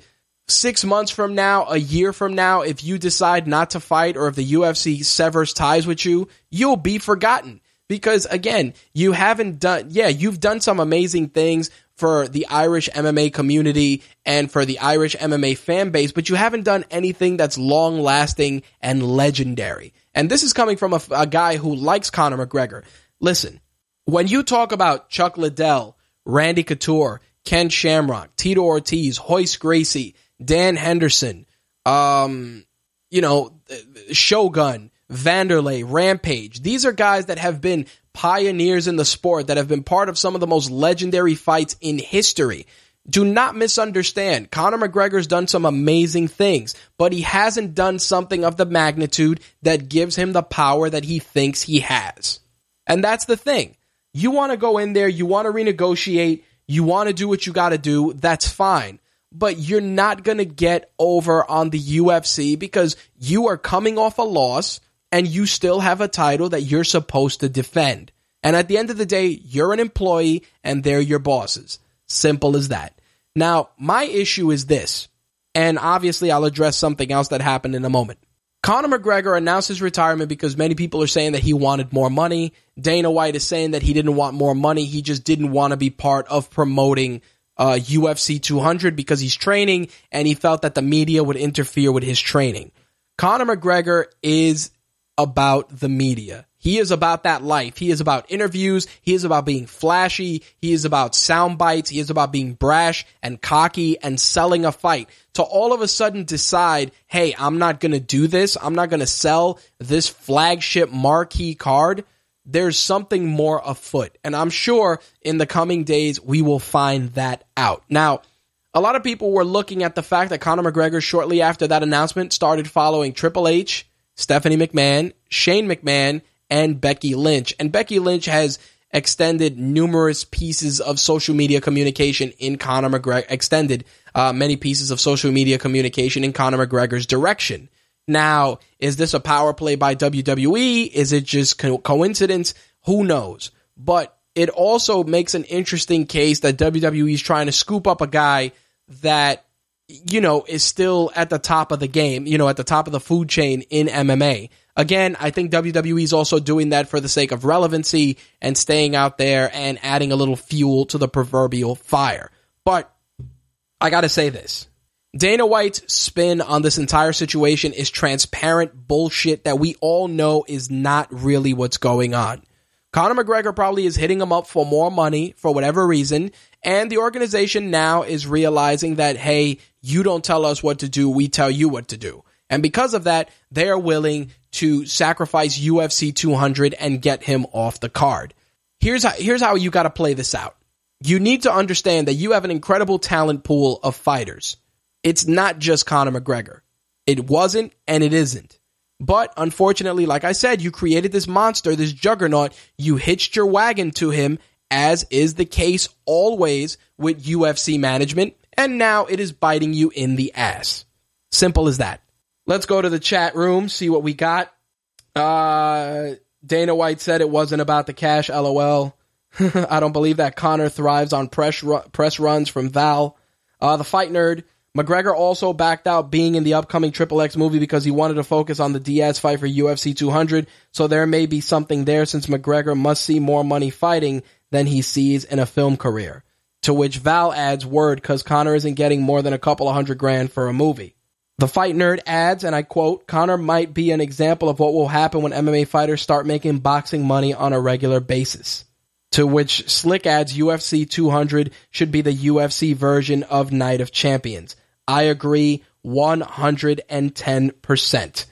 six months from now, a year from now, if you decide not to fight or if the UFC severs ties with you, you'll be forgotten. Because again, you haven't done, yeah, you've done some amazing things for the Irish MMA community and for the Irish MMA fan base, but you haven't done anything that's long lasting and legendary. And this is coming from a, a guy who likes Conor McGregor. Listen, when you talk about Chuck Liddell, Randy Couture, Ken Shamrock, Tito Ortiz, Royce Gracie, Dan Henderson, um, you know, Shogun, Vanderlei, Rampage. These are guys that have been pioneers in the sport, that have been part of some of the most legendary fights in history. Do not misunderstand. Conor McGregor's done some amazing things, but he hasn't done something of the magnitude that gives him the power that he thinks he has. And that's the thing. You want to go in there, you want to renegotiate, you want to do what you got to do, that's fine. But you're not going to get over on the UFC because you are coming off a loss and you still have a title that you're supposed to defend. And at the end of the day, you're an employee and they're your bosses. Simple as that. Now, my issue is this, and obviously I'll address something else that happened in a moment. Conor McGregor announced his retirement because many people are saying that he wanted more money. Dana White is saying that he didn't want more money. He just didn't want to be part of promoting uh, UFC 200 because he's training and he felt that the media would interfere with his training. Conor McGregor is about the media. He is about that life. He is about interviews. He is about being flashy. He is about sound bites. He is about being brash and cocky and selling a fight. To all of a sudden decide, hey, I'm not going to do this. I'm not going to sell this flagship marquee card. There's something more afoot. And I'm sure in the coming days, we will find that out. Now, a lot of people were looking at the fact that Conor McGregor, shortly after that announcement, started following Triple H, Stephanie McMahon, Shane McMahon, and Becky Lynch. And Becky Lynch has extended numerous pieces of social media communication in Conor McGregor, extended uh, many pieces of social media communication in Conor McGregor's direction. Now, is this a power play by WWE? Is it just co- coincidence? Who knows? But it also makes an interesting case that WWE is trying to scoop up a guy that you know is still at the top of the game, you know, at the top of the food chain in MMA. Again, I think WWE is also doing that for the sake of relevancy and staying out there and adding a little fuel to the proverbial fire. But I got to say this. Dana White's spin on this entire situation is transparent bullshit that we all know is not really what's going on. Conor McGregor probably is hitting him up for more money for whatever reason, and the organization now is realizing that, hey, you don't tell us what to do, we tell you what to do. And because of that, they are willing to sacrifice UFC 200 and get him off the card. Here's how, here's how you got to play this out. You need to understand that you have an incredible talent pool of fighters. It's not just Conor McGregor. It wasn't and it isn't. But unfortunately, like I said, you created this monster, this juggernaut. You hitched your wagon to him, as is the case always with UFC management, and now it is biting you in the ass. Simple as that. Let's go to the chat room, see what we got. Uh, Dana White said it wasn't about the cash, lol. I don't believe that Conor thrives on press, ru- press runs from Val. Uh, the fight nerd. McGregor also backed out being in the upcoming Triple X movie because he wanted to focus on the Diaz fight for UFC 200. So there may be something there since McGregor must see more money fighting than he sees in a film career. To which Val adds word because Conor isn't getting more than a couple of hundred grand for a movie. The fight nerd adds, and I quote, Conor might be an example of what will happen when MMA fighters start making boxing money on a regular basis. To which Slick adds, UFC 200 should be the UFC version of Night of Champions. I agree 110%.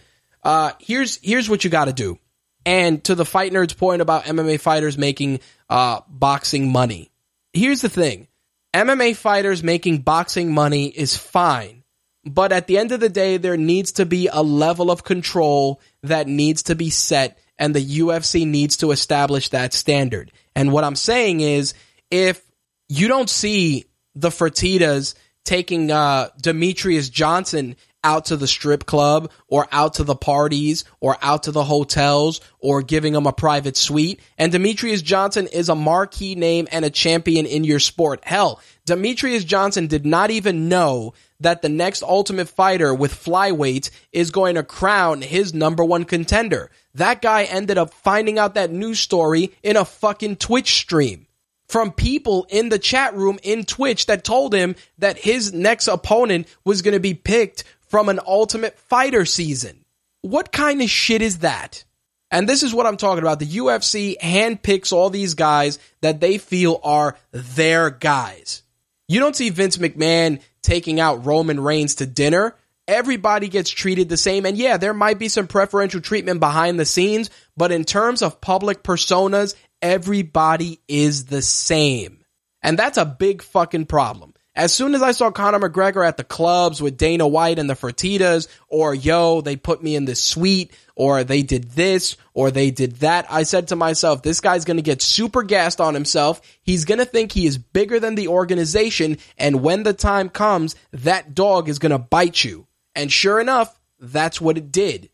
Uh, here's, here's what you gotta do. And to the fight nerd's point about MMA fighters making, uh, boxing money. Here's the thing. MMA fighters making boxing money is fine but at the end of the day, there needs to be a level of control that needs to be set, and the UFC needs to establish that standard. And what I'm saying is, if you don't see the Fertitas taking uh, Demetrious Johnson out to the strip club or out to the parties or out to the hotels or giving him a private suite. And Demetrious Johnson is a marquee name and a champion in your sport. Hell, Demetrious Johnson did not even know that the next Ultimate Fighter with flyweight is going to crown his number one contender. That guy ended up finding out that news story in a fucking Twitch stream from people in the chat room in Twitch that told him that his next opponent was going to be picked from an Ultimate Fighter season. What kind of shit is that? And this is what I'm talking about. The UFC handpicks all these guys that they feel are their guys. You don't see Vince McMahon taking out Roman Reigns to dinner. Everybody gets treated the same. And yeah, there might be some preferential treatment behind the scenes, but in terms of public personas, everybody is the same. And that's a big fucking problem. As soon as I saw Conor McGregor at the clubs with Dana White and the Fertitas, or yo, they put me in this suite, or they did this, or they did that, I said to myself, this guy's gonna get super gassed on himself. He's gonna think he is bigger than the organization, and when the time comes, that dog is gonna bite you. And sure enough, that's what it did.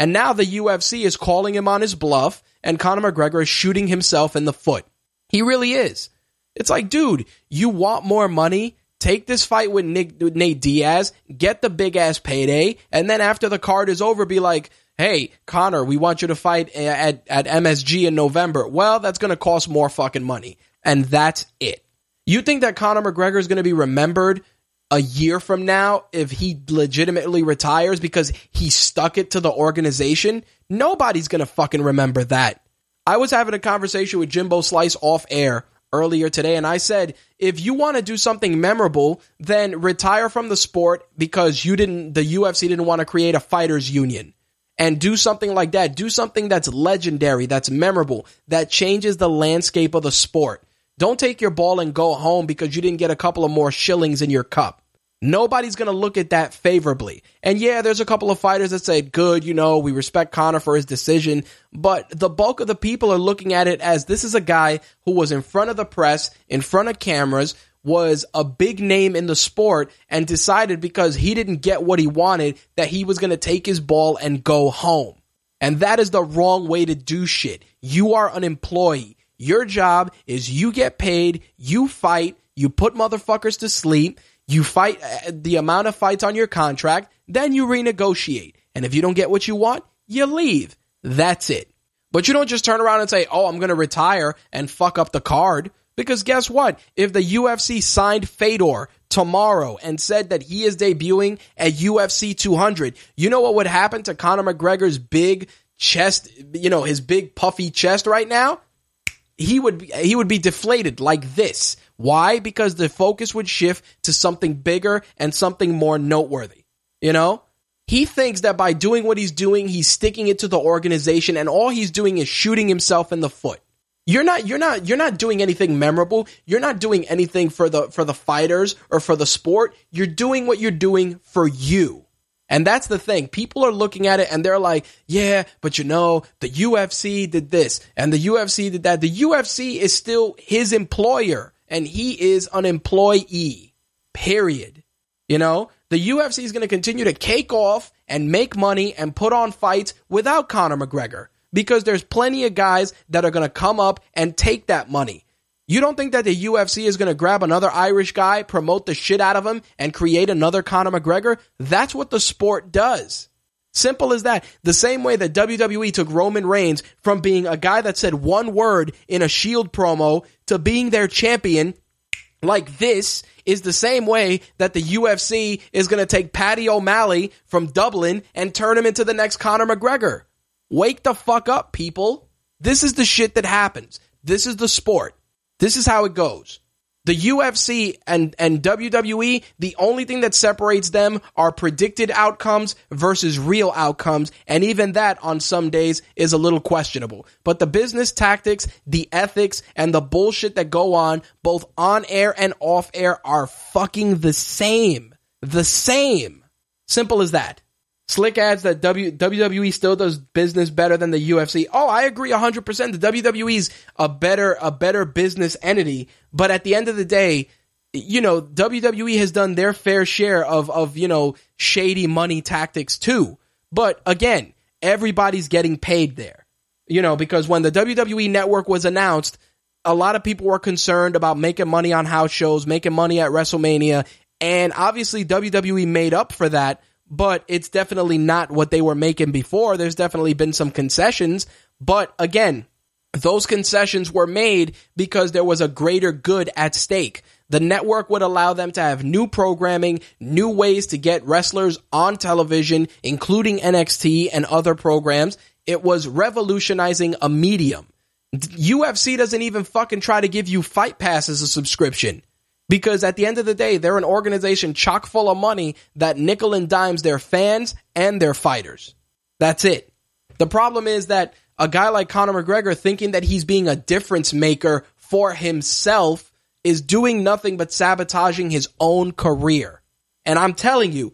And now the UFC is calling him on his bluff, and Conor McGregor is shooting himself in the foot. He really is. It's like, dude, you want more money? Take this fight with, Nick, with Nate Diaz, get the big ass payday, and then after the card is over, be like, hey, Conor, we want you to fight at, at MSG in November. Well, that's going to cost more fucking money. And that's it. You think that Conor McGregor is going to be remembered a year from now if he legitimately retires because he stuck it to the organization? Nobody's going to fucking remember that. I was having a conversation with Jimbo Slice off air earlier today, and I said, if you want to do something memorable, then retire from the sport because you didn't, the UFC didn't want to create a fighters union. And do something like that. Do something that's legendary, that's memorable, that changes the landscape of the sport. Don't take your ball and go home because you didn't get a couple of more shillings in your cup. Nobody's going to look at that favorably. And yeah, there's a couple of fighters that say, good, you know, we respect Conor for his decision. But the bulk of the people are looking at it as this is a guy who was in front of the press, in front of cameras, was a big name in the sport and decided because he didn't get what he wanted that he was going to take his ball and go home. And that is the wrong way to do shit. You are an employee. Your job is you get paid, you fight, you put motherfuckers to sleep, you fight uh, the amount of fights on your contract, then you renegotiate. And if you don't get what you want, you leave. That's it. But you don't just turn around and say, oh, I'm going to retire and fuck up the card. Because guess what? If the UFC signed Fedor tomorrow and said that he is debuting at UFC 200, you know what would happen to Conor McGregor's big chest, you know, his big puffy chest right now? He would be, he would be deflated like this why? Because the focus would shift to something bigger and something more noteworthy. You know? He thinks that by doing what he's doing, he's sticking it to the organization and all he's doing is shooting himself in the foot. You're not you're not you're not doing anything memorable. You're not doing anything for the for the fighters or for the sport. You're doing what you're doing for you. And that's the thing. People are looking at it and they're like, yeah, but you know, the UFC did this and the UFC did that. The UFC is still his employer and he is an employee. Period. You know, the UFC is going to continue to cake off and make money and put on fights without Conor McGregor because there's plenty of guys that are going to come up and take that money. You don't think that the UFC is going to grab another Irish guy, promote the shit out of him, and create another Conor McGregor? That's what the sport does. Simple as that. The same way that WWE took Roman Reigns from being a guy that said one word in a Shield promo to being their champion like this is the same way that the UFC is going to take Paddy O'Malley from Dublin and turn him into the next Conor McGregor. Wake the fuck up, people. This is the shit that happens. This is the sport. This is how it goes. The UFC and, and WWE, the only thing that separates them are predicted outcomes versus real outcomes. And even that on some days is a little questionable. But the business tactics, the ethics, and the bullshit that go on both on air and off air are fucking the same. The same. Simple as that. Slick adds that w, WWE still does business better than the UFC. Oh, I agree 100%. The WWE's a better a better business entity, but at the end of the day, you know, WWE has done their fair share of of, you know, shady money tactics too. But again, everybody's getting paid there. You know, because when the WWE network was announced, a lot of people were concerned about making money on house shows, making money at WrestleMania, and obviously WWE made up for that but it's definitely not what they were making before. There's definitely been some concessions, but again, those concessions were made because there was a greater good at stake. The network would allow them to have new programming, new ways to get wrestlers on television, including NXT and other programs. It was revolutionizing a medium. UFC doesn't even fucking try to give you Fight Pass as a subscription. Because at the end of the day, they're an organization chock full of money that nickel and dimes their fans and their fighters. That's it. The problem is that a guy like Conor McGregor thinking that he's being a difference maker for himself is doing nothing but sabotaging his own career. And I'm telling you,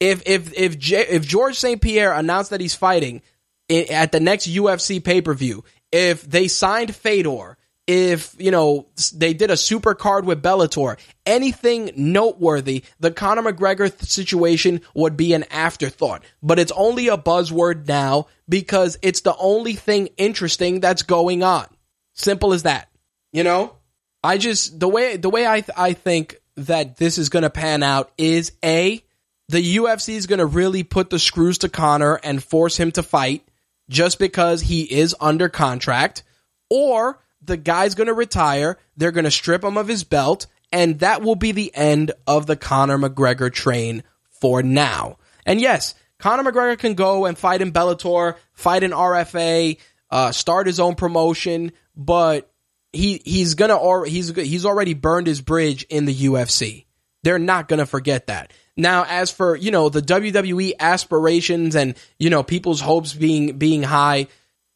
if if if J- if George St. Pierre announced that he's fighting at the next UFC pay per view, if they signed Fedor, if you know they did a super card with Bellator, anything noteworthy, the Conor McGregor th- situation would be an afterthought. But it's only a buzzword now because it's the only thing interesting that's going on. Simple as that. You know, I just the way the way I th- I think that this is going to pan out is a the UFC is going to really put the screws to Conor and force him to fight just because he is under contract, or the guy's going to retire. They're going to strip him of his belt, and that will be the end of the Conor McGregor train for now. And yes, Conor McGregor can go and fight in Bellator, fight in RFA, uh, start his own promotion, but he he's gonna or he's he's already burned his bridge in the UFC. They're not gonna forget that. Now, as for you know the WWE aspirations and you know people's hopes being being high,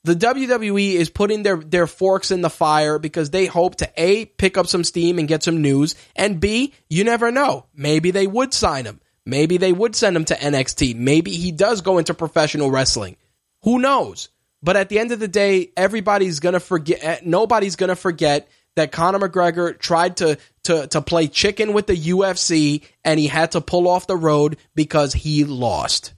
the WWE is putting their their forks in the fire because they hope to a pick up some steam and get some news, and b you never know, maybe they would sign him, maybe they would send him to NXT, maybe he does go into professional wrestling. Who knows? But at the end of the day, everybody's gonna forget. eh, Nobody's gonna forget that Conor McGregor tried to to to play chicken with the UFC and he had to pull off the road because he lost.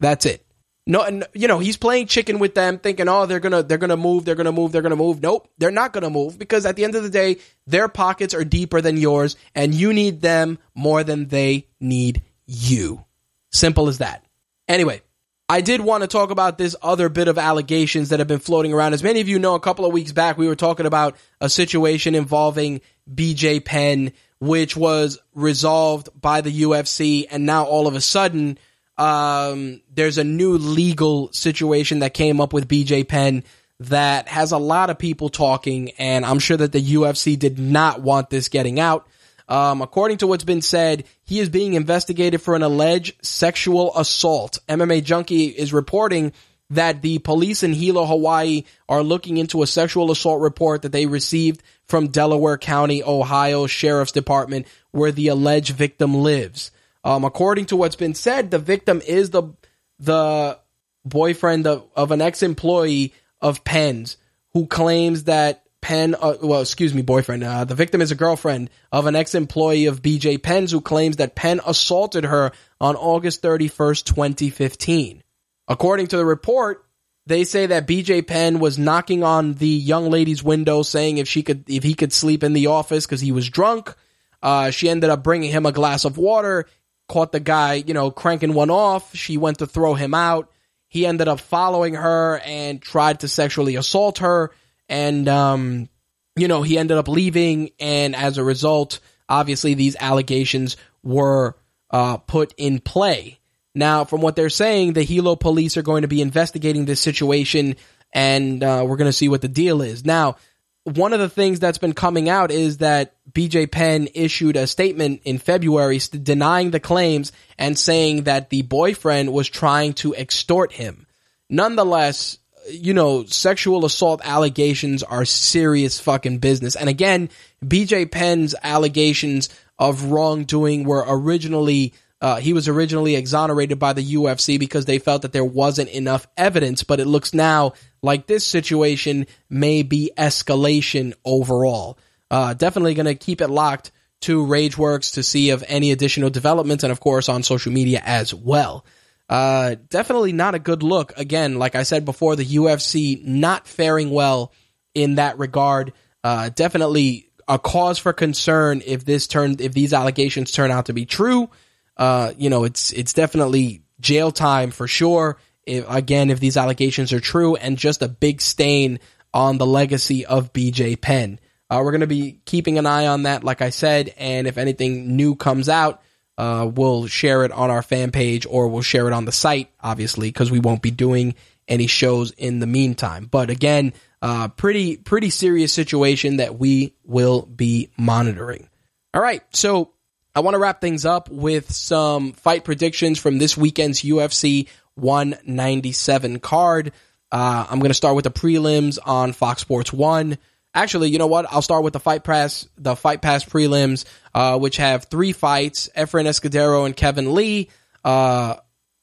That's it. No, and you know he's playing chicken with them, thinking, "Oh, they're gonna they're gonna move, they're gonna move, they're gonna move." Nope, they're not gonna move because at the end of the day, their pockets are deeper than yours, and you need them more than they need you. Simple as that. Anyway, I did want to talk about this other bit of allegations that have been floating around. As many of you know, a couple of weeks back, we were talking about a situation involving BJ Penn, which was resolved by the UFC. And now all of a sudden, um, there's a new legal situation that came up with BJ Penn that has a lot of people talking. And I'm sure that the UFC did not want this getting out. Um, according to what's been said, he is being investigated for an alleged sexual assault. MMA Junkie is reporting that the police in Hilo, Hawaii are looking into a sexual assault report that they received from Delaware County, Ohio Sheriff's Department, where the alleged victim lives. Um, according to what's been said, the victim is the the boyfriend of, of an ex-employee of Penn's who claims that Penn, uh, well, excuse me, boyfriend. Uh, the victim is a girlfriend of an ex-employee of BJ Penn's who claims that Penn assaulted her on August 31st, 2015. According to the report, they say that BJ Penn was knocking on the young lady's window saying if she could, if he could sleep in the office because he was drunk. Uh, she ended up bringing him a glass of water, caught the guy, you know, cranking one off. She went to throw him out. He ended up following her and tried to sexually assault her. And um, you know he ended up leaving. And as a result obviously these allegations were uh, put in play. Now from what they're saying the hilo police are going to be investigating this situation. And uh, we're going to see what the deal is. Now one of the things that's been coming out is that BJ Penn issued a statement in February denying the claims and saying that the boyfriend was trying to extort him. Nonetheless, you know, sexual assault allegations are serious fucking business. And again, BJ Penn's allegations of wrongdoing were originally, uh, he was originally exonerated by the UFC because they felt that there wasn't enough evidence, but it looks now like this situation may be escalation overall. Uh, definitely going to keep it locked to RAGE Works to see of any additional developments and of course on social media as well. Uh, definitely not a good look. Again, like I said before, the UFC not faring well in that regard. Uh, definitely a cause for concern if this turned if these allegations turn out to be true. Uh, you know, it's it's definitely jail time for sure. If, again, if these allegations are true, and just a big stain on the legacy of BJ Penn. Uh, we're going to be keeping an eye on that, like I said, and if anything new comes out, uh, we'll share it on our fan page or we'll share it on the site, obviously, because we won't be doing any shows in the meantime. But again, uh, pretty pretty serious situation that we will be monitoring. All right, so I want to wrap things up with some fight predictions from this weekend's UFC 197 card. Uh, I'm going to start with the prelims on Fox Sports One. Actually, you know what? I'll start with the fight pass, the fight pass prelims, uh, which have three fights: Efrain Escudero and Kevin Lee, uh,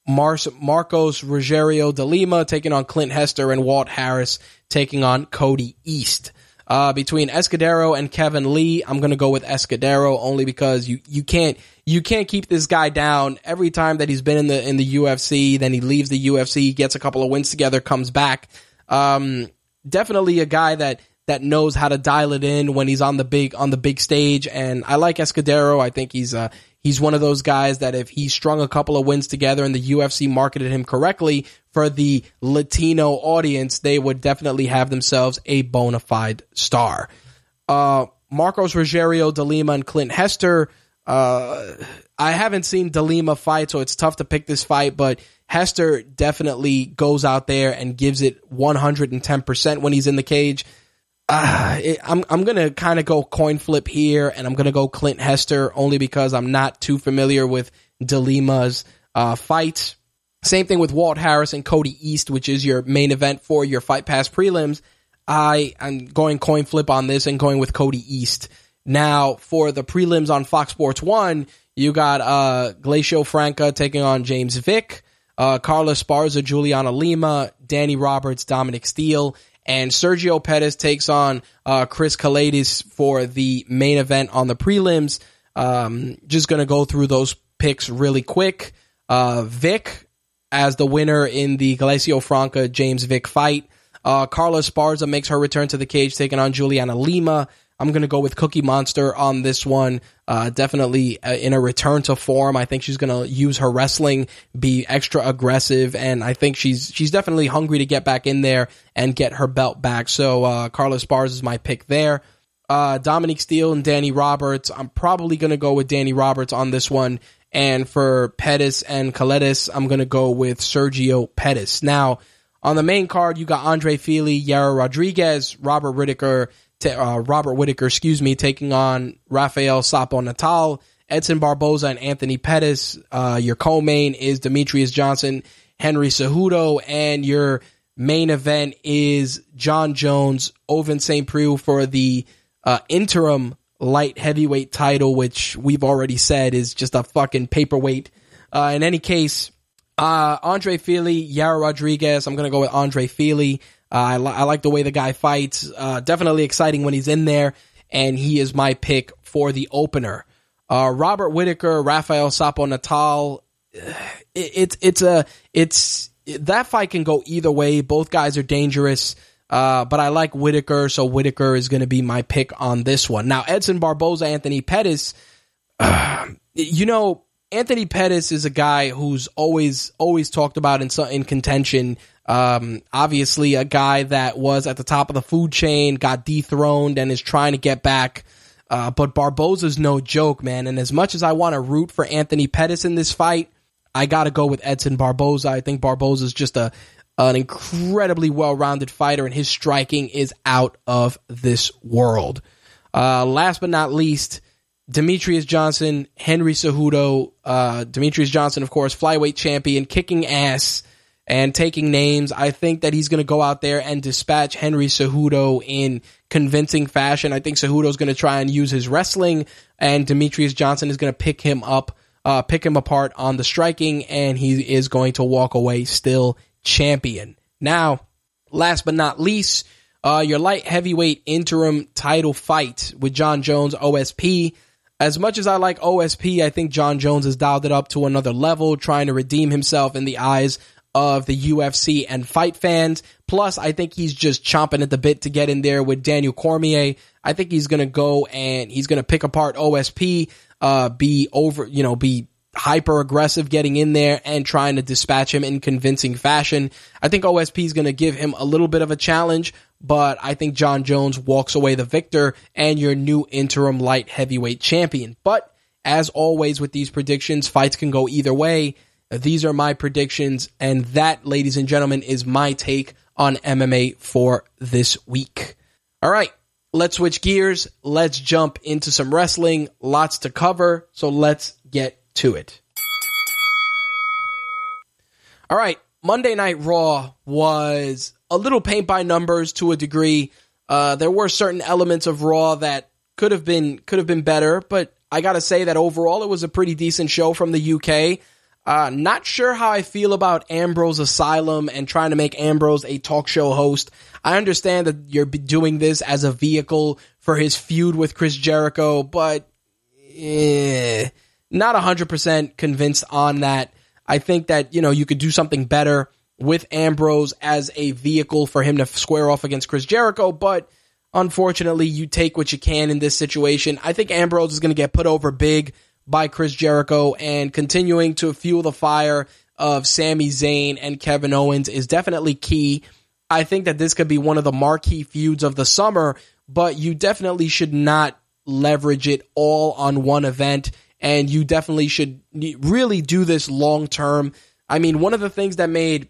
Mar- Marcos Rogerio de Lima taking on Clint Hester, and Walt Harris taking on Cody East. Uh, between Escudero and Kevin Lee, I'm gonna go with Escudero only because you, you can't, you can't keep this guy down every time that he's been in the, in the UFC. Then he leaves the UFC, gets a couple of wins together, comes back. Um, definitely a guy that, that knows how to dial it in when he's on the big, on the big stage. And I like Escudero. I think he's, uh, he's one of those guys that if he strung a couple of wins together and the UFC marketed him correctly for the Latino audience, they would definitely have themselves a bona fide star. Uh, Marcos Rogerio de Lima and Clint Hester. Uh, I haven't seen de Lima fight, so it's tough to pick this fight, but Hester definitely goes out there and gives it 110% when he's in the cage. Uh, it, I'm I'm gonna kind of go coin flip here, and I'm gonna go Clint Hester only because I'm not too familiar with DeLima's uh, fight. Same thing with Walt Harris and Cody East, which is your main event for your Fight Pass prelims. I am going coin flip on this and going with Cody East. Now for the prelims on Fox Sports One, you got uh, Glaico Franca taking on James Vick, uh, Carla Esparza, Juliana Lima, Danny Roberts, Dominic Steele and Sergio Pettis takes on uh, Chris Kelades for the main event on the prelims. Um, just going to go through those picks really quick. Uh, Vick as the winner in the Glaico Franca James Vick fight. Uh, Carla Esparza makes her return to the cage, taking on Juliana Lima. I'm going to go with Cookie Monster on this one. Uh, definitely uh, in a return to form. I think she's going to use her wrestling, be extra aggressive, and I think she's she's definitely hungry to get back in there and get her belt back. So uh, Carla Esparza is my pick there. Uh, Dominic Steele and Danny Roberts. I'm probably going to go with Danny Roberts on this one. And for Pettis and Kelades, I'm going to go with Sergio Pettis. Now, on the main card, you got Andre Fili, Yair Rodriguez, Robert Whittaker, uh, Robert Whitaker, excuse me, taking on Rafael Sapo Natal, Edson Barboza, and Anthony Pettis. Uh, your co-main is Demetrious Johnson, Henry Cejudo, and your main event is Jon Jones, Ovince St. Preux for the uh, interim light heavyweight title, which we've already said is just a fucking paperweight. Uh, in any case, uh, Andre Fili, Yair Rodriguez. I'm gonna go with Andre Fili. Uh, I, li- I, like the way the guy fights. Uh, definitely exciting when he's in there, and he is my pick for the opener. Uh, Robert Whittaker, Rafael Sapo Natal. It, it's it's a it's that fight can go either way. Both guys are dangerous. Uh, but I like Whittaker, so Whittaker is going to be my pick on this one. Now, Edson Barboza, Anthony Pettis, uh, you know, Anthony Pettis is a guy who's always always talked about in in contention um, obviously, a guy that was at the top of the food chain got dethroned and is trying to get back. Uh, but Barboza's no joke, man. And as much as I want to root for Anthony Pettis in this fight, I got to go with Edson Barboza. I think Barboza's just a an incredibly well-rounded fighter, and his striking is out of this world. Uh, last but not least, Demetrious Johnson, Henry Cejudo. Uh, Demetrious Johnson, of course, flyweight champion, kicking ass and taking names. I think that he's going to go out there and dispatch Henry Cejudo in convincing fashion. I think Cejudo is going to try and use his wrestling, and Demetrious Johnson is going to pick him up, uh, pick him apart on the striking, and he is going to walk away still champion. Now, last but not least, uh, your light heavyweight interim title fight with Jon Jones, OSP. As much as I like OSP, I think Jon Jones has dialed it up to another level, trying to redeem himself in the eyes of the UFC and fight fans. Plus, I think he's just chomping at the bit to get in there with Daniel Cormier. I think he's going to go and he's going to pick apart OSP, uh, be over, you know, be hyper aggressive getting in there and trying to dispatch him in convincing fashion. I think OSP is going to give him a little bit of a challenge, but I think Jon Jones walks away the victor and your new interim light heavyweight champion. But as always with these predictions, fights can go either way. These are my predictions, and that, ladies and gentlemen, is my take on MMA for this week. All right, let's switch gears. Let's jump into some wrestling. Lots to cover, so let's get to it. All right, Monday Night Raw was a little paint by numbers to a degree. Uh, there were certain elements of Raw that could have been could have been better, but I gotta say that overall it was a pretty decent show from the UK. Uh, not sure how I feel about Ambrose Asylum and trying to make Ambrose a talk show host. I understand that you're doing this as a vehicle for his feud with Chris Jericho, but eh, not 100% convinced on that. I think that, you know, you could do something better with Ambrose as a vehicle for him to square off against Chris Jericho, but unfortunately, you take what you can in this situation. I think Ambrose is going to get put over big by Chris Jericho and continuing to fuel the fire of Sami Zayn and Kevin Owens is definitely key. I think that this could be one of the marquee feuds of the summer, but you definitely should not leverage it all on one event and you definitely should really do this long term. I mean, one of the things that made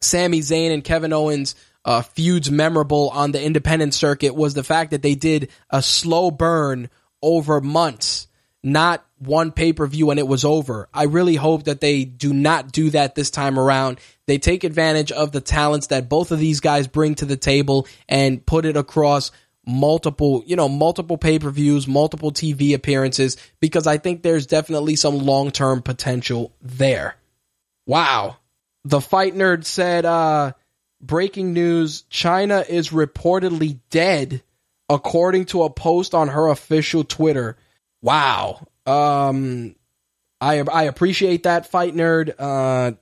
Sami Zayn and Kevin Owens uh, feuds memorable on the independent circuit was the fact that they did a slow burn over months, not one pay per view and it was over. I really hope that they do not do that this time around. They take advantage of the talents that both of these guys bring to the table and put it across multiple, you know, multiple pay per views, multiple TV appearances, because I think there's definitely some long term potential there. Wow. The Fight Nerd said, uh, breaking news Chyna is reportedly dead, according to a post on her official Twitter. Wow. Um, I I appreciate that, Fight Nerd. Uh,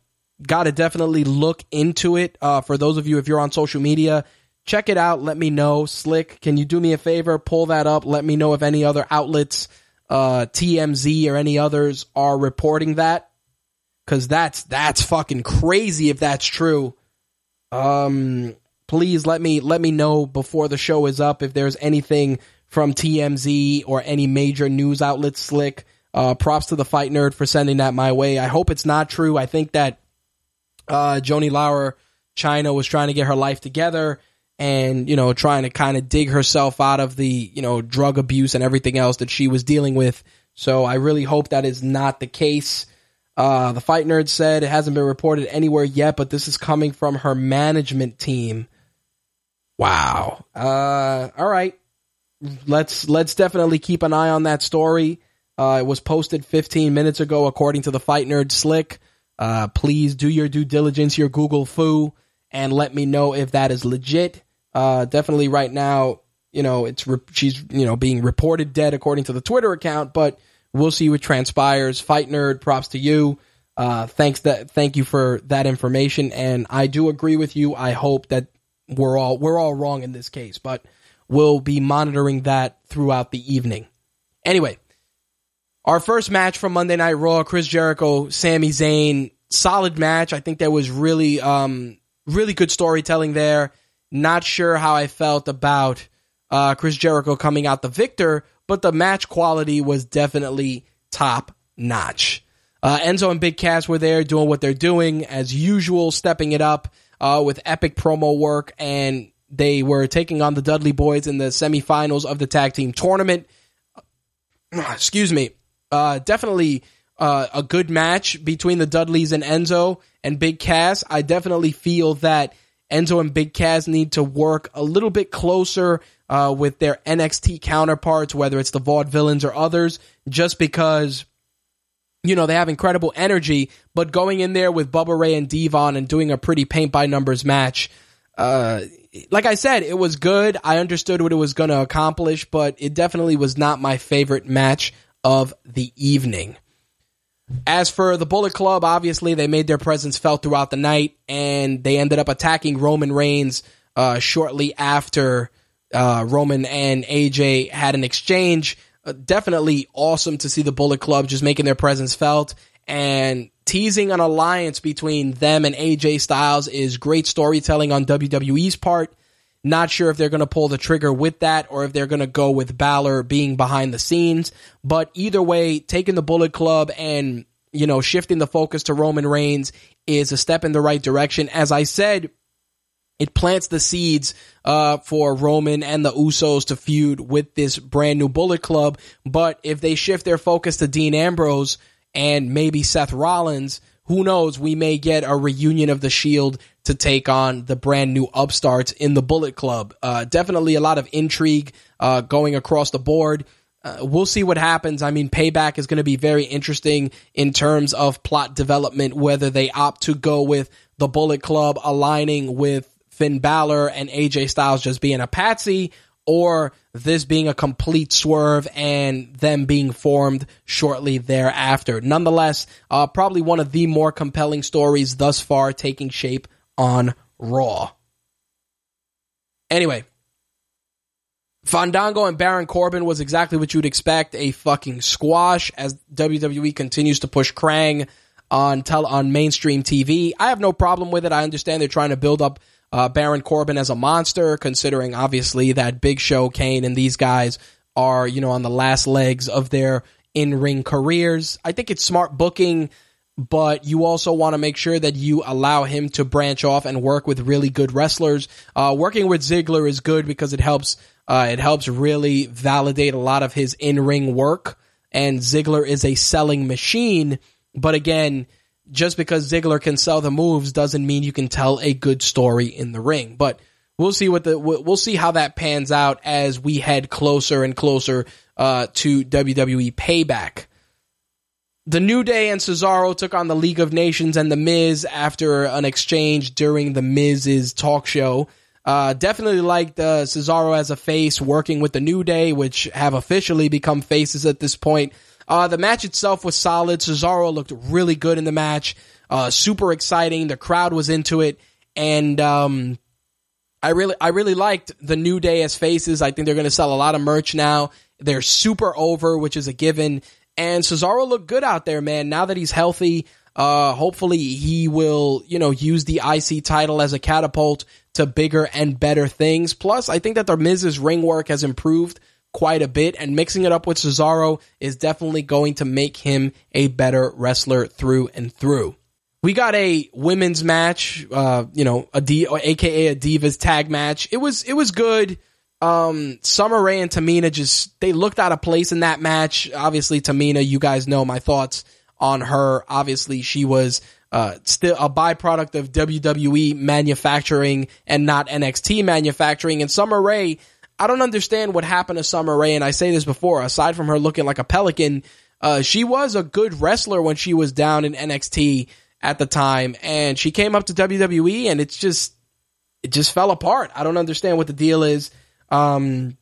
Got to definitely look into it. Uh, for those of you, if you're on social media, check it out. Let me know. Slick, can you do me a favor? Pull that up. Let me know if any other outlets, uh, TMZ or any others are reporting that. Cause that's, that's fucking crazy if that's true. Um, please let me, let me know before the show is up if there's anything from TMZ or any major news outlet Slick. Uh, props to the fight nerd for sending that my way. I hope it's not true. I think that, uh, Joanie Laurer, Chyna was trying to get her life together and, you know, trying to kind of dig herself out of the, you know, drug abuse and everything else that she was dealing with. So I really hope that is not the case. Uh, the fight nerd said it hasn't been reported anywhere yet, but this is coming from her management team. Wow. Uh, all right. Let's let's definitely keep an eye on that story. Uh, it was posted 15 minutes ago, according to the fight nerd Slick. Uh, please do your due diligence, your Google foo, and let me know if that is legit. Uh, definitely right now, you know, it's re- she's you know being reported dead according to the Twitter account, but we'll see what transpires. Fight nerd, props to you. Uh, thanks that thank you for that information, and I do agree with you. I hope that we're all we're all wrong in this case, but we'll be monitoring that throughout the evening. Anyway, our first match from Monday Night Raw, Chris Jericho, Sami Zayn, solid match. I think there was really, um, really good storytelling there. Not sure how I felt about uh, Chris Jericho coming out the victor, but the match quality was definitely top notch. Uh, Enzo and Big Cass were there doing what they're doing as usual, stepping it up uh, with epic promo work, and they were taking on the Dudley Boys in the semifinals of the tag team tournament. Excuse me uh, definitely uh, a good match between the Dudleys and Enzo and Big Cass. I definitely feel that Enzo and Big Cass need to work a little bit closer uh, with their NXT counterparts, whether it's the Vaudevillains or others, just because you know, they have incredible energy, but going in there with Bubba Ray and Devon and doing a pretty paint by numbers match, uh, like I said, it was good. I understood what it was going to accomplish, but it definitely was not my favorite match of the evening. As for the Bullet Club, obviously they made their presence felt throughout the night, and they ended up attacking Roman Reigns uh, shortly after uh, Roman and AJ had an exchange. Uh, definitely awesome to see the Bullet Club just making their presence felt and teasing an alliance between them and AJ Styles is great storytelling on WWE's part. Not sure if they're going to pull the trigger with that or if they're going to go with Balor being behind the scenes. But either way, taking the Bullet Club and, you know, shifting the focus to Roman Reigns is a step in the right direction. As I said, it plants the seeds uh, for Roman and the Usos to feud with this brand new Bullet Club. But if they shift their focus to Dean Ambrose and maybe Seth Rollins, who knows? We may get a reunion of the Shield to take on the brand new upstarts in the Bullet Club. Uh, definitely a lot of intrigue uh, going across the board. Uh, we'll see what happens. I mean, Payback is going to be very interesting in terms of plot development, whether they opt to go with the Bullet Club aligning with Finn Balor and AJ Styles just being a patsy, or this being a complete swerve and them being formed shortly thereafter. Nonetheless, uh, probably one of the more compelling stories thus far taking shape on Raw. Anyway, Fandango and Baron Corbin was exactly what you'd expect a fucking squash as WWE continues to push Krang on tel- on mainstream TV. I have no problem with it. I understand they're trying to build up uh, Baron Corbin as a monster, considering obviously that Big Show, Kane, and these guys are you know on the last legs of their in ring careers. I think it's smart booking but you also want to make sure that you allow him to branch off and work with really good wrestlers. Uh, working with Ziggler is good because it helps. Uh, it helps really validate a lot of his in-ring work. And Ziggler is a selling machine. But again, just because Ziggler can sell the moves doesn't mean you can tell a good story in the ring. But we'll see what the we'll see how that pans out as we head closer and closer uh, to WWE Payback. The New Day and Cesaro took on the League of Nations and The Miz after an exchange during The Miz's talk show. Uh, definitely liked uh, Cesaro as a face working with the New Day, which have officially become faces at this point. Uh, the match itself was solid. Cesaro looked really good in the match. Uh, super exciting. The crowd was into it. And, um, I really, I really liked the New Day as faces. I think they're going to sell a lot of merch now. They're super over, which is a given. And Cesaro looked good out there, man. Now that he's healthy, uh, hopefully he will, you know, use the IC title as a catapult to bigger and better things. Plus, I think that the Miz's ring work has improved quite a bit, and mixing it up with Cesaro is definitely going to make him a better wrestler through and through. We got a women's match, uh, you know, a D, aka a Divas tag match. It was, it was good um, Summer Rae and Tamina just they looked out of place in that match. Obviously, Tamina, you guys know my thoughts on her. Obviously, she was uh, still a byproduct of WWE manufacturing and not NXT manufacturing. And Summer Rae, I don't understand what happened to Summer Rae. And I say this before, aside from her looking like a pelican, uh, she was a good wrestler when she was down in NXT at the time, and she came up to WWE, and it's just it just fell apart. I don't understand what the deal is um,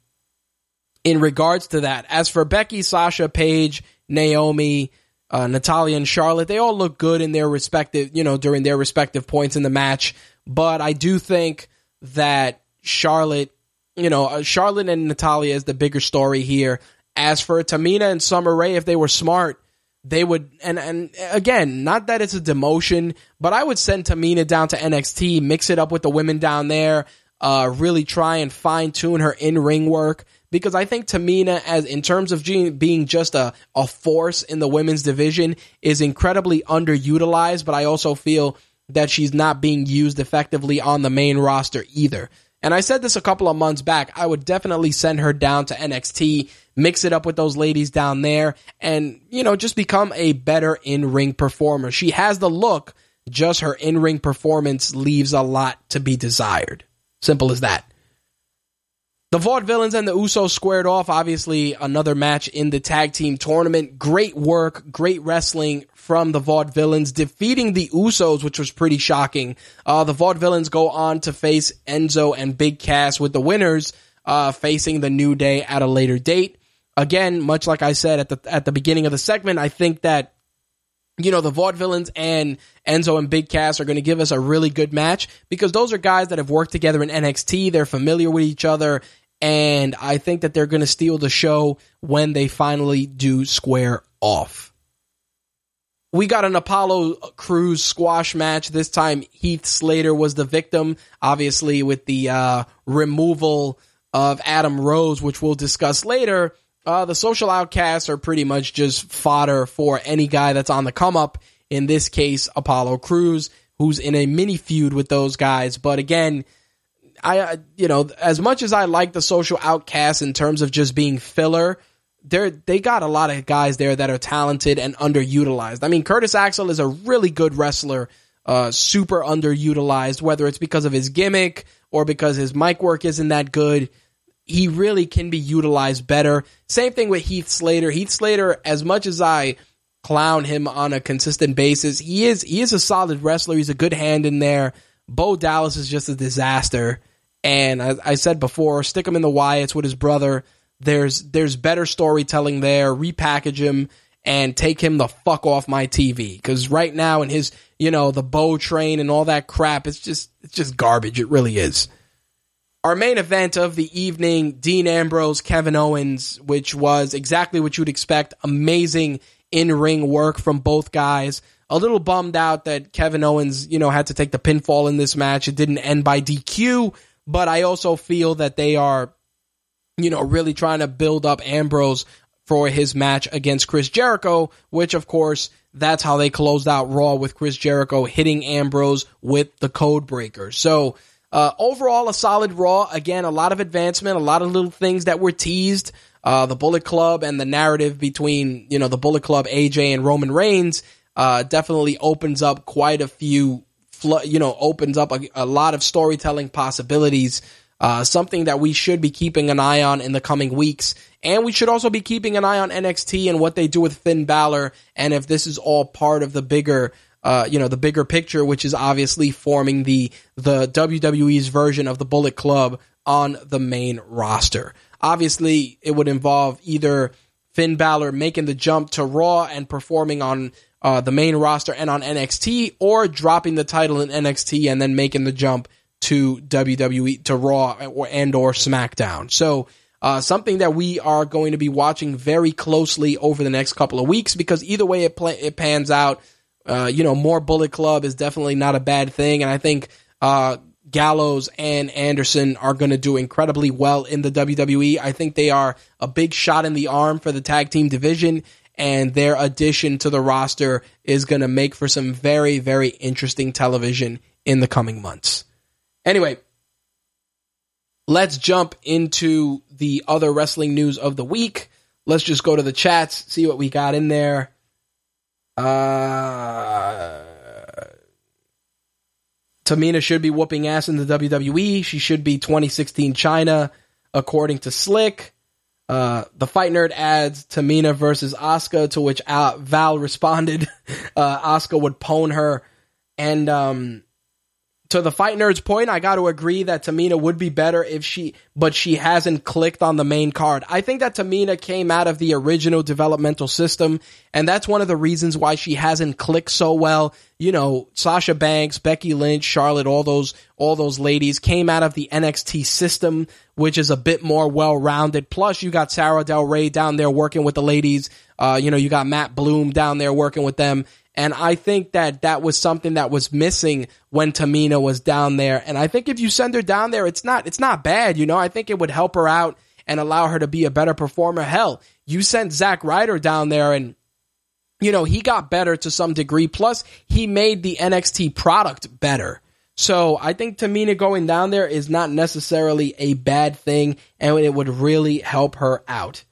in regards to that. As for Becky, Sasha, Paige, Naomi, uh, Natalya, and Charlotte, they all look good in their respective, you know, during their respective points in the match. But I do think that Charlotte, you know, uh, Charlotte and Natalya is the bigger story here. As for Tamina and Summer Rae, if they were smart, they would, and, and again, not that it's a demotion, but I would send Tamina down to NXT, mix it up with the women down there, uh, really try and fine tune her in ring work because I think Tamina, as in terms of being just a, a force in the women's division, is incredibly underutilized. But I also feel that she's not being used effectively on the main roster either. And I said this a couple of months back. I would definitely send her down to NXT, mix it up with those ladies down there, and, you know, just become a better in ring performer. She has the look, just her in ring performance leaves a lot to be desired. Simple as that. The Vaudevillains and the Usos squared off. Obviously, another match in the tag team tournament. Great work, great wrestling from the Vaudevillains, defeating the Usos, which was pretty shocking. Uh, the Vaudevillains go on to face Enzo and Big Cass with the winners uh, facing the New Day at a later date. Again, much like I said at the at the beginning of the segment, I think that you know, the Vaudevillains and Enzo and Big Cass are going to give us a really good match because those are guys that have worked together in NXT. They're familiar with each other. And I think that they're going to steal the show when they finally do square off. We got an Apollo Crews squash match. This time, Heath Slater was the victim, obviously, with the uh, removal of Adam Rose, which we'll discuss later. Uh, the social outcasts are pretty much just fodder for any guy that's on the come up. In this case, Apollo Crews, who's in a mini feud with those guys. But again, I, you know, as much as I like the social outcasts in terms of just being filler, they're, they got a lot of guys there that are talented and underutilized. I mean, Curtis Axel is a really good wrestler. uh, super underutilized, whether it's because of his gimmick or because his mic work isn't that good. He really can be utilized better. Same thing with Heath Slater. Heath Slater, as much as I clown him on a consistent basis, he is he is a solid wrestler. He's a good hand in there. Bo Dallas is just a disaster. And as I said before, stick him in the Wyatts with his brother. There's there's better storytelling there. Repackage him and take him the fuck off my TV. Because right now, in his you know the bow train and all that crap, it's just it's just garbage. It really is. Our main event of the evening: Dean Ambrose, Kevin Owens, which was exactly what you'd expect. Amazing in ring work from both guys. A little bummed out that Kevin Owens, you know, had to take the pinfall in this match. It didn't end by DQ, but I also feel that they are, you know, really trying to build up Ambrose for his match against Chris Jericho, which of course that's how they closed out Raw with Chris Jericho hitting Ambrose with the code breaker. So uh, overall, a solid Raw. Again, a lot of advancement, a lot of little things that were teased. Uh, the Bullet Club and the narrative between you know the Bullet Club, AJ and Roman Reigns uh, definitely opens up quite a few. You know, opens up a, a lot of storytelling possibilities. Uh, something that we should be keeping an eye on in the coming weeks. And we should also be keeping an eye on NXT and what they do with Finn Balor and if this is all part of the bigger uh, you know, the bigger picture, which is obviously forming the the WWE's version of the Bullet Club on the main roster. Obviously, it would involve either Finn Balor making the jump to Raw and performing on uh, the main roster and on NXT, or dropping the title in NXT and then making the jump to WWE to Raw or and or SmackDown. So. Uh, something that we are going to be watching very closely over the next couple of weeks because either way it, it pans out, uh, you know, more Bullet Club is definitely not a bad thing. And I think uh, Gallows and Anderson are going to do incredibly well in the WWE. I think they are a big shot in the arm for the tag team division. And their addition to the roster is going to make for some very, very interesting television in the coming months. Anyway, let's jump into the other wrestling news of the week. Let's just go to the chats, see what we got in there. Uh, Tamina should be whooping ass in the WWE. She should be 2016 Chyna, according to Slick. Uh, the Fight Nerd adds Tamina versus Asuka, to which Al- Val responded, uh, Asuka would pwn her. And um, to the fight nerd's point, I got to agree that Tamina would be better if she, but she hasn't clicked on the main card. I think that Tamina came out of the original developmental system, and that's one of the reasons why she hasn't clicked so well. You know, Sasha Banks, Becky Lynch, Charlotte, all those, all those ladies came out of the NXT system, which is a bit more well-rounded. Plus, you got Sarah Del Rey down there working with the ladies. Uh, you know, you got Matt Bloom down there working with them. And I think that that was something that was missing when Tamina was down there. And I think if you send her down there, it's not, it's not bad. You know, I think it would help her out and allow her to be a better performer. Hell, you sent Zack Ryder down there and, you know, he got better to some degree. Plus, he made the NXT product better. So I think Tamina going down there is not necessarily a bad thing and it would really help her out.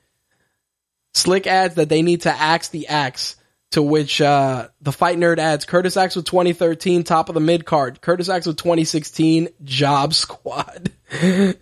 Slick adds that they need to axe the axe to which uh, the Fight Nerd adds Curtis Axel 2013, top of the mid card. Curtis Axel 2016, Job Squad. I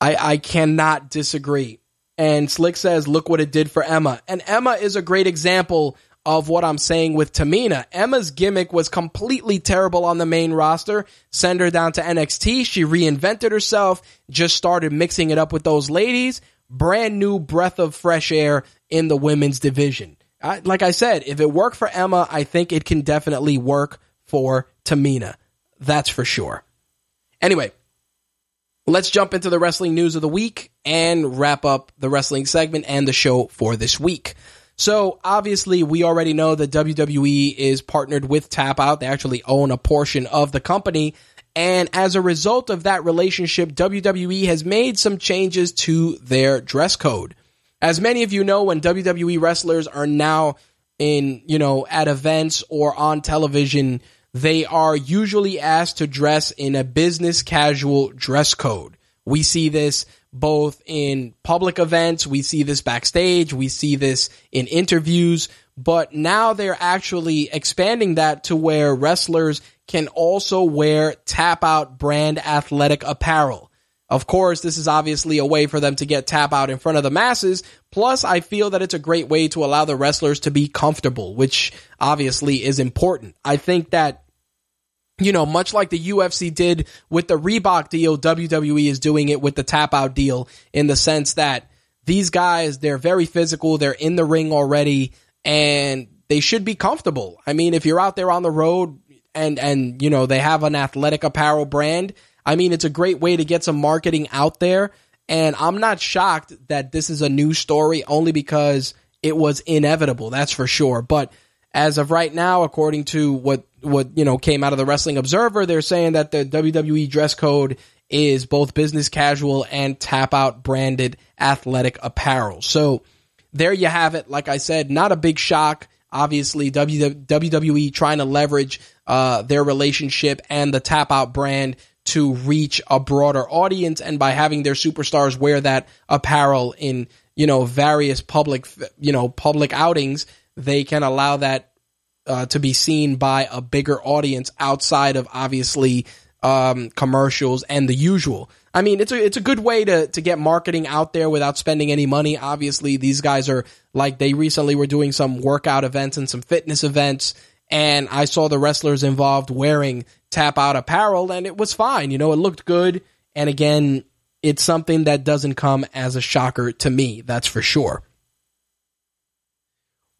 I cannot disagree. And Slick says, look what it did for Emma. And Emma is a great example of what I'm saying with Tamina. Emma's gimmick was completely terrible on the main roster. Send her down to NXT. She reinvented herself, just started mixing it up with those ladies brand new breath of fresh air in the women's division. I, like I said, if it worked for Emma, I think it can definitely work for Tamina. That's for sure. Anyway, let's jump into the wrestling news of the week and wrap up the wrestling segment and the show for this week. So obviously, we already know that WWE is partnered with Tap Out. They actually own a portion of the company. And as a result of that relationship, WWE has made some changes to their dress code. As many of you know, when WWE wrestlers are now in, you know, at events or on television, they are usually asked to dress in a business casual dress code, We see this both in public events, we see this backstage, we see this in interviews, but now they're actually expanding that to where wrestlers can also wear tap out brand athletic apparel. Of course, this is obviously a way for them to get tap out in front of the masses. Plus, I feel that it's a great way to allow the wrestlers to be comfortable, which obviously is important. I think that you know, much like the UFC did with the Reebok deal, WWE is doing it with the tap out deal in the sense that these guys, they're very physical, they're in the ring already, and they should be comfortable. I mean, if you're out there on the road and, and, you know, they have an athletic apparel brand, I mean, it's a great way to get some marketing out there. And I'm not shocked that this is a new story only because it was inevitable. That's for sure. But as of right now, according to what, what, you know, came out of the Wrestling Observer, they're saying that the WWE dress code is both business casual and tap out branded athletic apparel. So there you have it. Like I said, not a big shock. Obviously, WWE trying to leverage uh, their relationship and the tap out brand to reach a broader audience and by having their superstars wear that apparel in you know various public you know public outings they can allow that uh, to be seen by a bigger audience outside of obviously um, commercials and the usual. I mean, it's a it's a good way to to get marketing out there without spending any money. Obviously, these guys are like they recently were doing some workout events and some fitness events and I saw the wrestlers involved wearing tap out apparel and it was fine. You know, it looked good. And again, it's something that doesn't come as a shocker to me. That's for sure.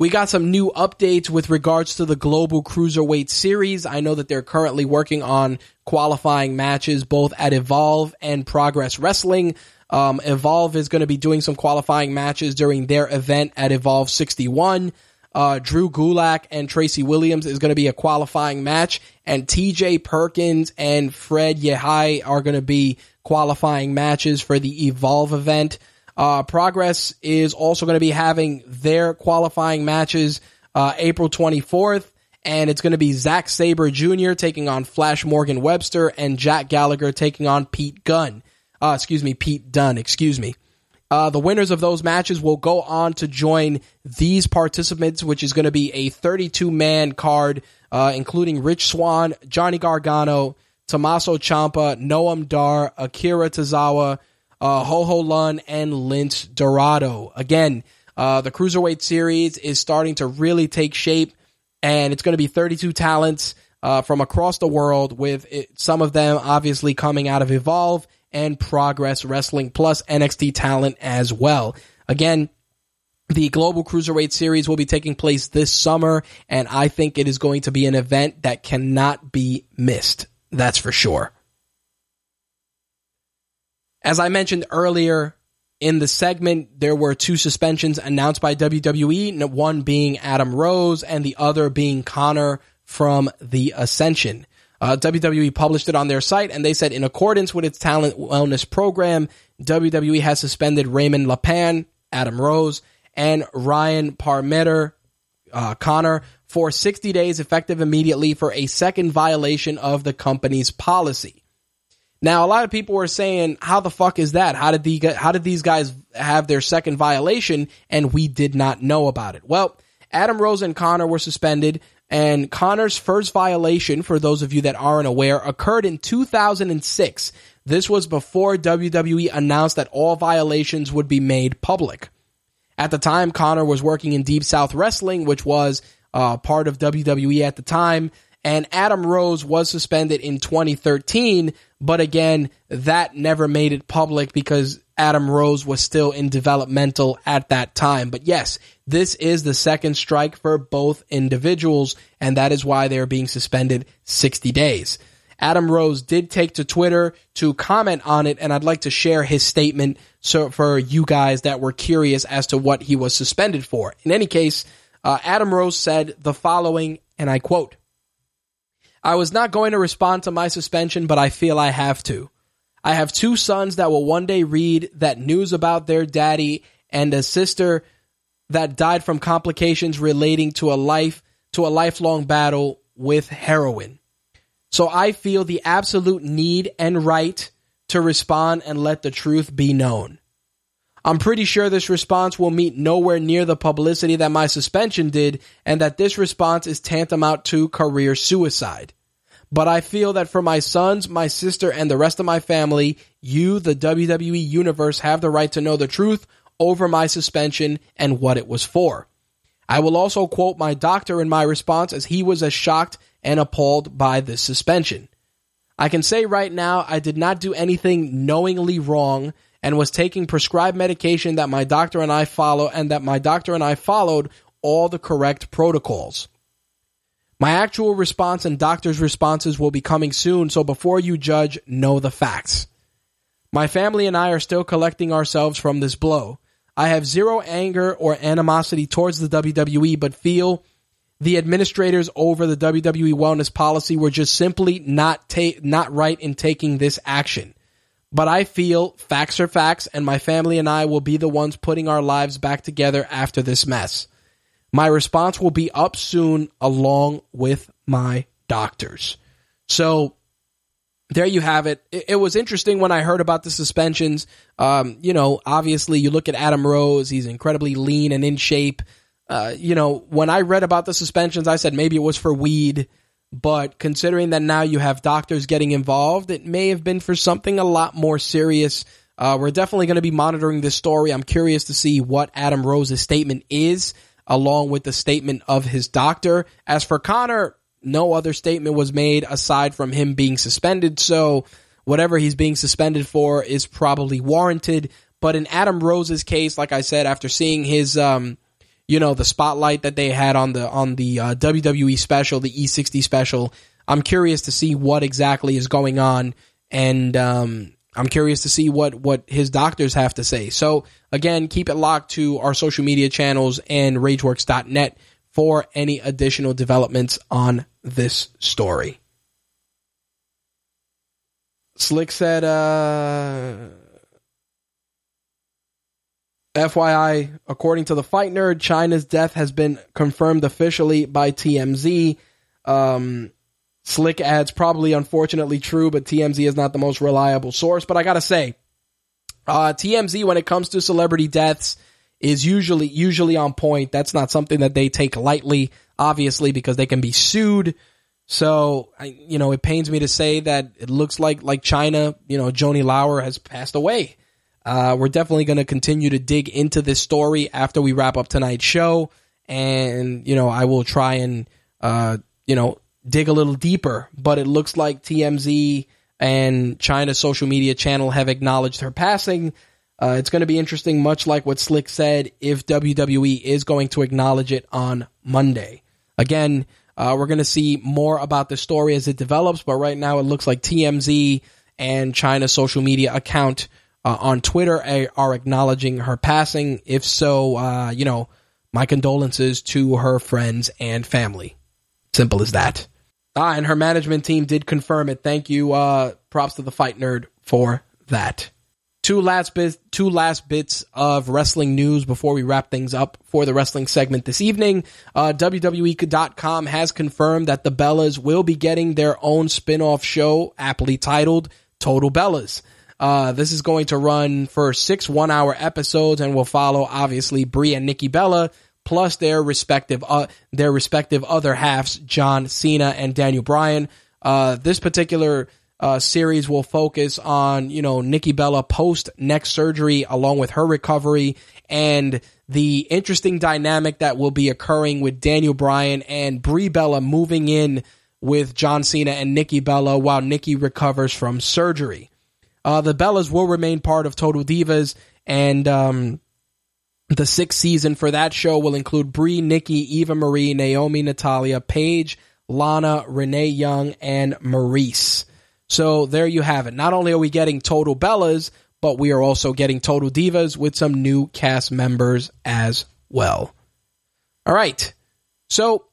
We got some new updates with regards to the Global Cruiserweight Series. I know that they're currently working on qualifying matches both at Evolve and Progress Wrestling. Um, Evolve is going to be doing some qualifying matches during their event at Evolve 61. Uh, Drew Gulak and Tracy Williams is going to be a qualifying match, and TJ Perkins and Fred Yehi are going to be qualifying matches for the Evolve event. Uh, Progress is also going to be having their qualifying matches uh, April 24th, and it's going to be Zack Sabre Jr. taking on Flash Morgan Webster and Jack Gallagher taking on Pete Gunn. Uh, excuse me, Pete Dunn. excuse me. Uh, the winners of those matches will go on to join these participants, which is going to be a 32 man card, uh, including Rich Swann, Johnny Gargano, Tommaso Ciampa, Noam Dar, Akira Tozawa, uh, Ho Ho Lun, and Lince Dorado. Again, uh, the Cruiserweight series is starting to really take shape, and it's going to be 32 talents uh, from across the world, with it, some of them obviously coming out of Evolve and Progress Wrestling plus NXT talent as well. Again, the Global Cruiserweight Series will be taking place this summer, and I think it is going to be an event that cannot be missed. That's for sure. As I mentioned earlier in the segment, there were two suspensions announced by WWE, one being Adam Rose and the other being Konnor from the Ascension. Uh, WWE published it on their site, and they said, in accordance with its talent wellness program, WWE has suspended Raymond Leppan, Adam Rose, and Ryan Parmeter, uh, Konnor, for 60 days effective immediately for a second violation of the company's policy. Now, a lot of people were saying, "How the fuck is that? How did the how did these guys have their second violation and we did not know about it?" Well, Adam Rose and Konnor were suspended and Konnor's first violation, for those of you that aren't aware, occurred in 2006. This was before WWE announced that all violations would be made public. At the time, Konnor was working in Deep South Wrestling, which was uh, part of WWE at the time, and Adam Rose was suspended in 2013, but again, that never made it public because Adam Rose was still in developmental at that time. But yes, this is the second strike for both individuals, and that is why they are being suspended 60 days. Adam Rose did take to Twitter to comment on it, and I'd like to share his statement so for you guys that were curious as to what he was suspended for. In any case, uh, Adam Rose said the following, and I quote, I was not going to respond to my suspension, but I feel I have to. I have two sons that will one day read that news about their daddy and a sister that died from complications relating to a life to a lifelong battle with heroin. So I feel the absolute need and right to respond and let the truth be known. I'm pretty sure this response will meet nowhere near the publicity that my suspension did, and that this response is tantamount to career suicide. But I feel that for my sons, my sister, and the rest of my family, you, the WWE Universe, have the right to know the truth over my suspension and what it was for. I will also quote my doctor in my response as he was as shocked and appalled by this suspension. I can say right now I did not do anything knowingly wrong and was taking prescribed medication that my doctor and I follow and that my doctor and I followed all the correct protocols. My actual response and doctor's responses will be coming soon, so before you judge, know the facts. My family and I are still collecting ourselves from this blow. I have zero anger or animosity towards the WWE, but feel the administrators over the WWE wellness policy were just simply not ta- not right in taking this action. But I feel facts are facts, and my family and I will be the ones putting our lives back together after this mess. My response will be up soon along with my doctors. So there you have it. it. it. was interesting when I heard about the suspensions. Um, you know, obviously you look at Adam Rose, he's incredibly lean and in shape. Uh, you know, when I read about the suspensions, I said maybe it was for weed. But considering that now you have doctors getting involved, it may have been for something a lot more serious. Uh, we're definitely going to be monitoring this story. I'm curious to see what Adam Rose's statement is, along with the statement of his doctor. As for Konnor, no other statement was made aside from him being suspended. So whatever he's being suspended for is probably warranted. But in Adam Rose's case, like I said, after seeing his um, you know the spotlight that they had on the on the uh, WWE special, the E60 special. I'm curious to see what exactly is going on, and um, I'm curious to see what what his doctors have to say. So again, keep it locked to our social media channels and RageWorks.net for any additional developments on this story. Slick said, uh, FYI, according to the Fight Nerd, Chyna's death has been confirmed officially by TMZ. Um, Slick adds, probably unfortunately true, but TMZ is not the most reliable source. But I gotta say, uh, TMZ, when it comes to celebrity deaths, is usually usually on point. That's not something that they take lightly, obviously, because they can be sued. So, I, you know, it pains me to say that it looks like like Chyna, you know, Joanie Laurer has passed away. Uh, we're definitely going to continue to dig into this story after we wrap up tonight's show. And, you know, I will try and, uh, you know, dig a little deeper. But it looks like TMZ and Chyna's social media channel have acknowledged her passing. Uh, it's going to be interesting, much like what Slick said, if WWE is going to acknowledge it on Monday. Again, uh, we're going to see more about the story as it develops, but right now it looks like TMZ and Chyna's social media account uh, on Twitter are acknowledging her passing. If so, uh, you know, my condolences to her friends and family. Simple as that. Ah, and her management team did confirm it. Thank you. Uh, props to the fight nerd for that. Two last bits, two last bits of wrestling news before we wrap things up for the wrestling segment this evening. Uh, WWE.com has confirmed that the Bellas will be getting their own spin-off show, aptly titled Total Bellas. Uh, this is going to run for six one hour episodes and will follow obviously Brie and Nikki Bella plus their respective uh, their respective other halves, John Cena and Daniel Bryan. Uh, this particular uh, series will focus on you know Nikki Bella post neck surgery along with her recovery and the interesting dynamic that will be occurring with Daniel Bryan and Brie Bella moving in with John Cena and Nikki Bella while Nikki recovers from surgery. Uh, the Bellas will remain part of Total Divas, and um, the sixth season for that show will include Brie, Nikki, Eva Marie, Naomi, Natalya, Paige, Lana, Renee Young, and Maryse. So there you have it. Not only are we getting Total Bellas, but we are also getting Total Divas with some new cast members as well. All right. So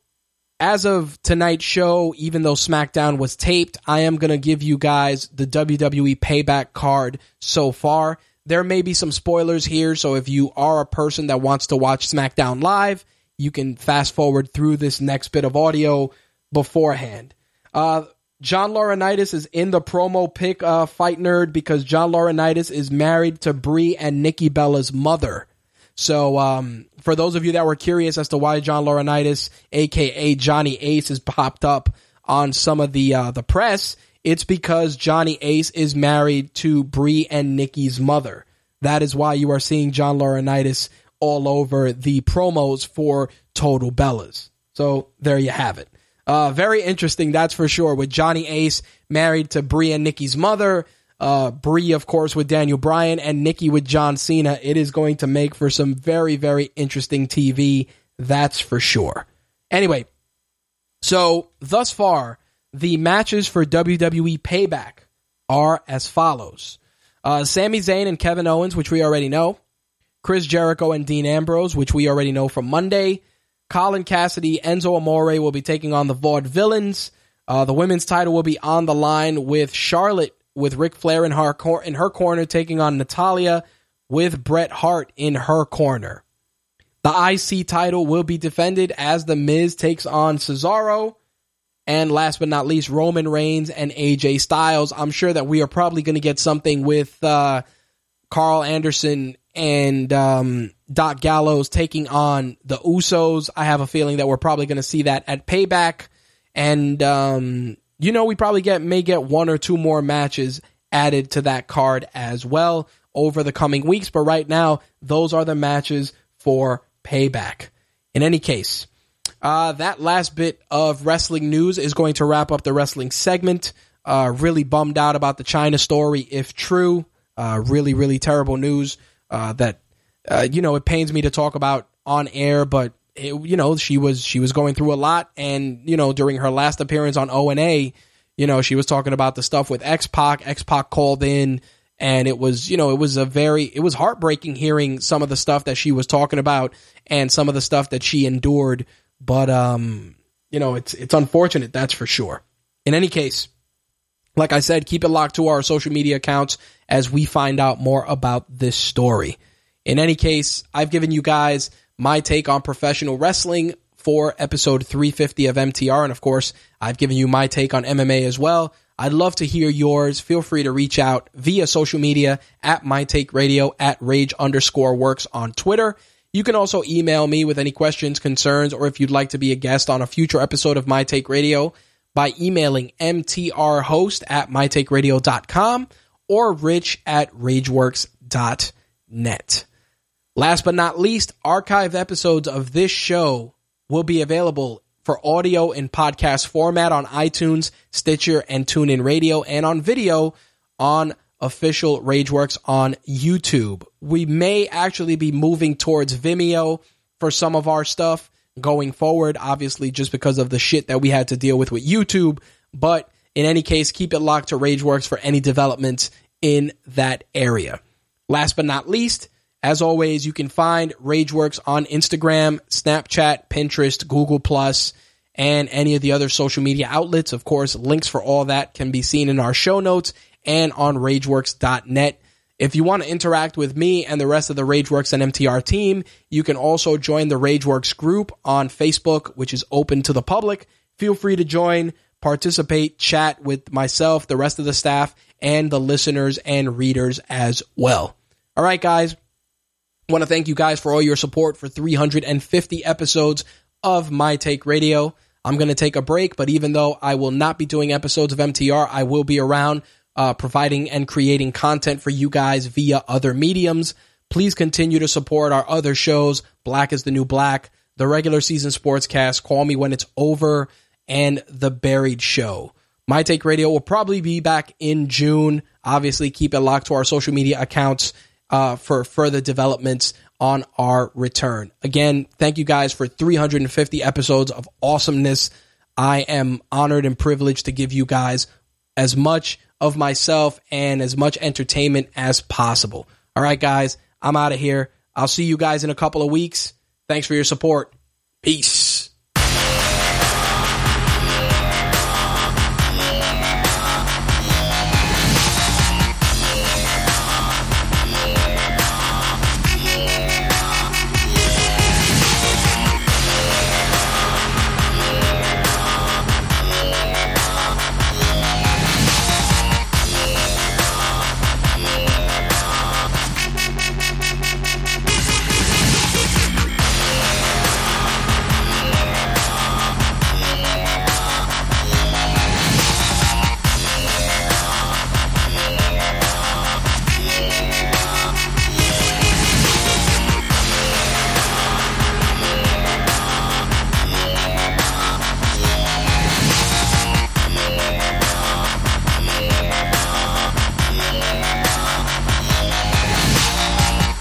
as of tonight's show, even though SmackDown was taped, I am going to give you guys the WWE payback card so far. There may be some spoilers here, so if you are a person that wants to watch SmackDown live, you can fast forward through this next bit of audio beforehand. Uh, John Laurinaitis is in the promo pick, uh, Fight Nerd, because John Laurinaitis is married to Brie and Nikki Bella's mother. So, um, for those of you that were curious as to why John Laurinaitis, aka Johnny Ace, has popped up on some of the uh, the press, it's because Johnny Ace is married to Brie and Nikki's mother. That is why you are seeing John Laurinaitis all over the promos for Total Bellas. So there you have it. Uh, very interesting, that's for sure. With Johnny Ace married to Brie and Nikki's mother, uh, Brie, of course, with Daniel Bryan, and Nikki with John Cena. It is going to make for some very, very interesting TV. That's for sure. Anyway, so thus far, the matches for WWE Payback are as follows uh, Sami Zayn and Kevin Owens, which we already know. Chris Jericho and Dean Ambrose, which we already know from Monday. Colin Cassidy, Enzo Amore will be taking on the Vaudevillains. Uh, the women's title will be on the line with Charlotte, with Ric Flair in her, cor- in her corner, taking on Natalya with Bret Hart in her corner. The IC title will be defended as The Miz takes on Cesaro. And last but not least, Roman Reigns and AJ Styles. I'm sure that we are probably going to get something with uh, Karl Anderson and um, Doc Gallows taking on the Usos. I have a feeling that we're probably going to see that at Payback. And, um, you know, we probably get may get one or two more matches added to that card as well over the coming weeks. But right now, those are the matches for Payback. In any case, uh, that last bit of wrestling news is going to wrap up the wrestling segment. Uh, really bummed out about the Chyna story, if true. Uh, really, really terrible news uh, that uh, you know it pains me to talk about on air, but it, you know she was she was going through a lot, and you know during her last appearance on O and A, you know she was talking about the stuff with X Pac. X Pac called in, and it was you know it was a very it was heartbreaking hearing some of the stuff that she was talking about and some of the stuff that she endured. But um, you know it's it's unfortunate, that's for sure. In any case, like I said, keep it locked to our social media accounts as we find out more about this story. In any case, I've given you guys my take on professional wrestling for episode 350 of MTR. And of course, I've given you my take on MMA as well. I'd love to hear yours. Feel free to reach out via social media at my take radio at rage underscore works on Twitter. You can also email me with any questions, concerns, or if you'd like to be a guest on a future episode of My Take Radio by emailing mtrhost at mytakeradio.com or rich at rageworks.net. Last but not least, archived episodes of this show will be available for audio in podcast format on iTunes, Stitcher, and TuneIn Radio, and on video on official Rageworks on YouTube. We may actually be moving towards Vimeo for some of our stuff going forward, obviously, just because of the shit that we had to deal with with YouTube. But in any case, keep it locked to Rageworks for any developments in that area. Last but not least, as always, you can find Rageworks on Instagram, Snapchat, Pinterest, Google Plus, and any of the other social media outlets. Of course, links for all that can be seen in our show notes and on rageworks.net. If you want to interact with me and the rest of the Rageworks and MTR team, you can also join the Rageworks group on Facebook, which is open to the public. Feel free to join, participate, chat with myself, the rest of the staff, and the listeners and readers as well. All right, guys. Want to thank you guys for all your support for 350 episodes of My Take Radio. I'm going to take a break, but even though I will not be doing episodes of MTR, I will be around uh, providing and creating content for you guys via other mediums. Please continue to support our other shows, Black is the New Black, the regular season sportscast, Call Me When It's Over, and The Buried Show. My Take Radio will probably be back in June. Obviously, keep it locked to our social media accounts uh, for further developments on our return. Again, thank you guys for 350 episodes of awesomeness. I am honored and privileged to give you guys as much of myself and as much entertainment as possible. All right, guys, I'm out of here. I'll see you guys in a couple of weeks. Thanks for your support. Peace.